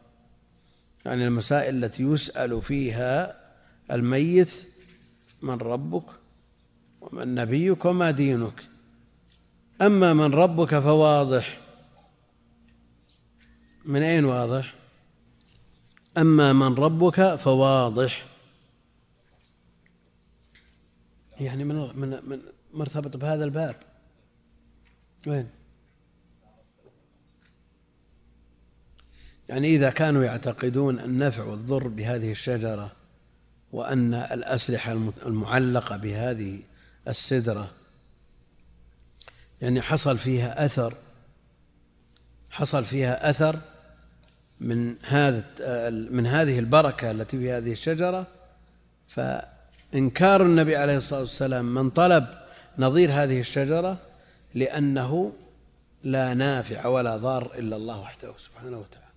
يعني المسائل التي يسأل فيها الميت من ربك ومن نبيك وما دينك. أما من ربك فواضح. من أين واضح؟ أما من ربك فواضح. يعني من من من مرتبط بهذا الباب وين؟ يعني إذا كانوا يعتقدون النفع والضر بهذه الشجرة وأن الأسلحة المعلقة بهذه السدرة يعني حصل فيها أثر حصل فيها أثر من هذا من هذه البركة التي في هذه الشجرة فإنكار النبي عليه الصلاة والسلام من طلب نظير هذه الشجرة لأنه لا نافع ولا ضار إلا الله وحده سبحانه وتعالى.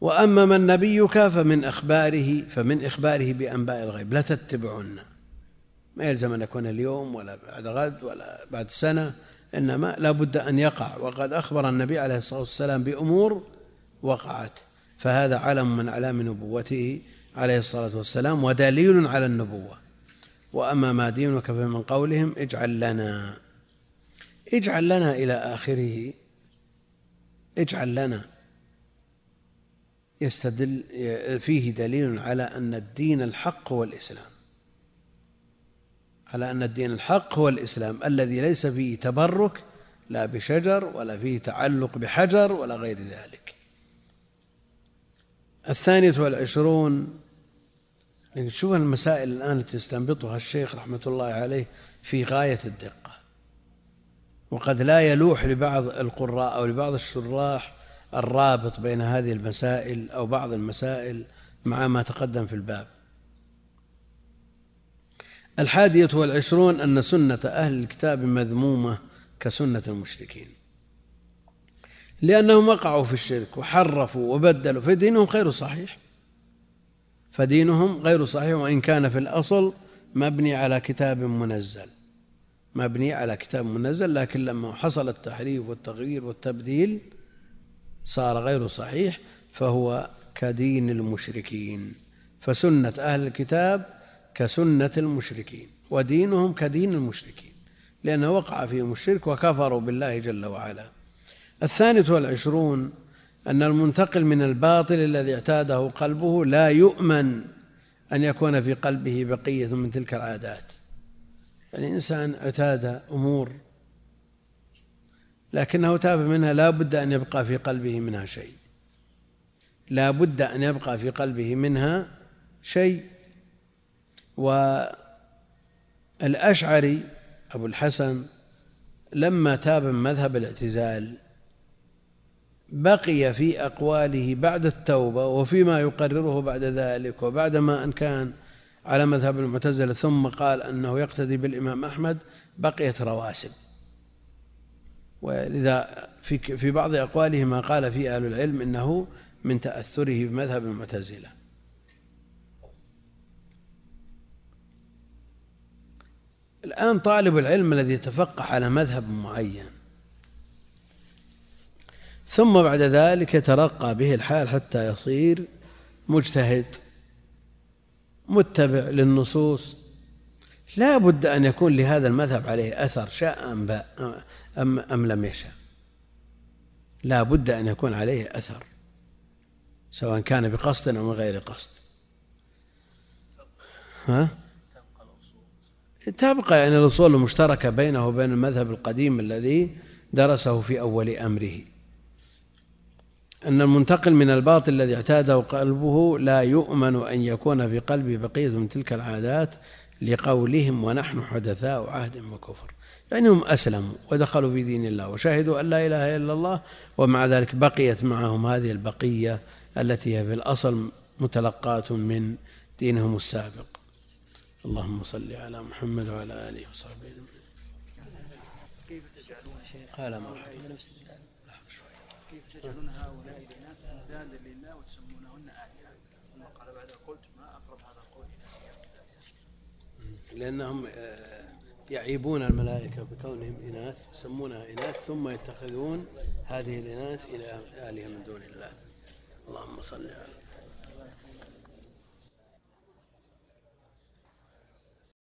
وأما من نبيك فمن أخباره فمن إخباره بأنباء الغيب. لا تتبعن. ما يلزم أن يكون اليوم ولا بعد غد ولا بعد سنة إنما لا بد أن يقع. وقد أخبر النبي عليه الصلاة والسلام بأمور وقعت. فهذا علم من أعلام نبوته عليه الصلاة والسلام ودليل على النبوة. وأما ما دينك فمن قولهم اجعل لنا اجعل لنا إلى آخره اجعل لنا. يستدل فيه دليل على أن الدين الحق هو الإسلام على أن الدين الحق هو الإسلام الذي ليس فيه تبرك لا بشجر ولا فيه تعلق بحجر ولا غير ذلك. الثانية والعشرون شوف المسائل الآن التي يستنبطها الشيخ رحمة الله عليه في غاية الدقة؟ وقد لا يلوح لبعض القراء أو لبعض الشراح الرابط بين هذه المسائل أو بعض المسائل مع ما تقدم في الباب. الحادية والعشرون أن سنة أهل الكتاب مذمومة كسنة المشركين. لأنهم وقعوا في الشرك وحرفوا وبدلوا فدينهم غير صحيح. فدينهم غير صحيح وإن كان في الأصل مبني على كتاب منزل. مبني على كتاب منزل لكن لما حصل التحريف والتغيير والتبديل صار غير صحيح فهو كدين المشركين. فسنة أهل الكتاب كسنة المشركين ودينهم كدين المشركين لأنه وقع فيهم الشرك وكفروا بالله جل وعلا. الثالث والعشرون أن المنتقل من الباطل الذي اعتاده قلبه لا يؤمن أن يكون في قلبه بقية من تلك العادات. يعني إنسان اعتاد أمور لكنه تاب منها لا بد أن يبقى في قلبه منها شيء. لا بد أن يبقى في قلبه منها شيء. والأشعري أبو الحسن لما تاب من مذهب الاعتزال بقي في أقواله بعد التوبة وفيما يقرره بعد ذلك وبعدما أن كان على مذهب المعتزلة ثم قال أنه يقتدي بالإمام أحمد بقيت رواسب. ولذا في في بعض أقواله ما قال فيه أهل العلم إنه من تأثره بمذهب المعتزلة. الآن طالب العلم الذي يتفقه على مذهب معين ثم بعد ذلك يترقى به الحال حتى يصير مجتهد متبع للنصوص. لا بد أن يكون لهذا المذهب عليه أثر شاء أم, أم, أم لم يشاء لا بد أن يكون عليه أثر سواء كان بقصد أو من غير قصد. ها؟ تبقى يعني الأصول المشتركة بينه وبين المذهب القديم الذي درسه في أول أمره. أن المنتقل من الباطل الذي اعتاده قلبه لا يؤمن أن يكون في قلبه بقية من تلك العادات لقولهم ونحن حدثاء عهد وكفر. يعني هم أسلموا ودخلوا في دين الله وشهدوا أن لا إله إلا الله ومع ذلك بقيت معهم هذه البقية التي هي في الأصل متلقاة من دينهم السابق. اللهم صل على محمد وعلى آله وصحبه أجمعين. كيف تجعلون قال مرحبا كيف تجعلون هؤلاء الإناث أندادا لله وتسمونهن آلهة ثم قال بعد قلت ما أقرب هذا القول إلى سياق لأنهم آه، يعيبون الملائكة بكونهم إناث يسمونها إناث ثم يتخذون هذه الإناث إلى آلهة من دون الله. اللهم صل على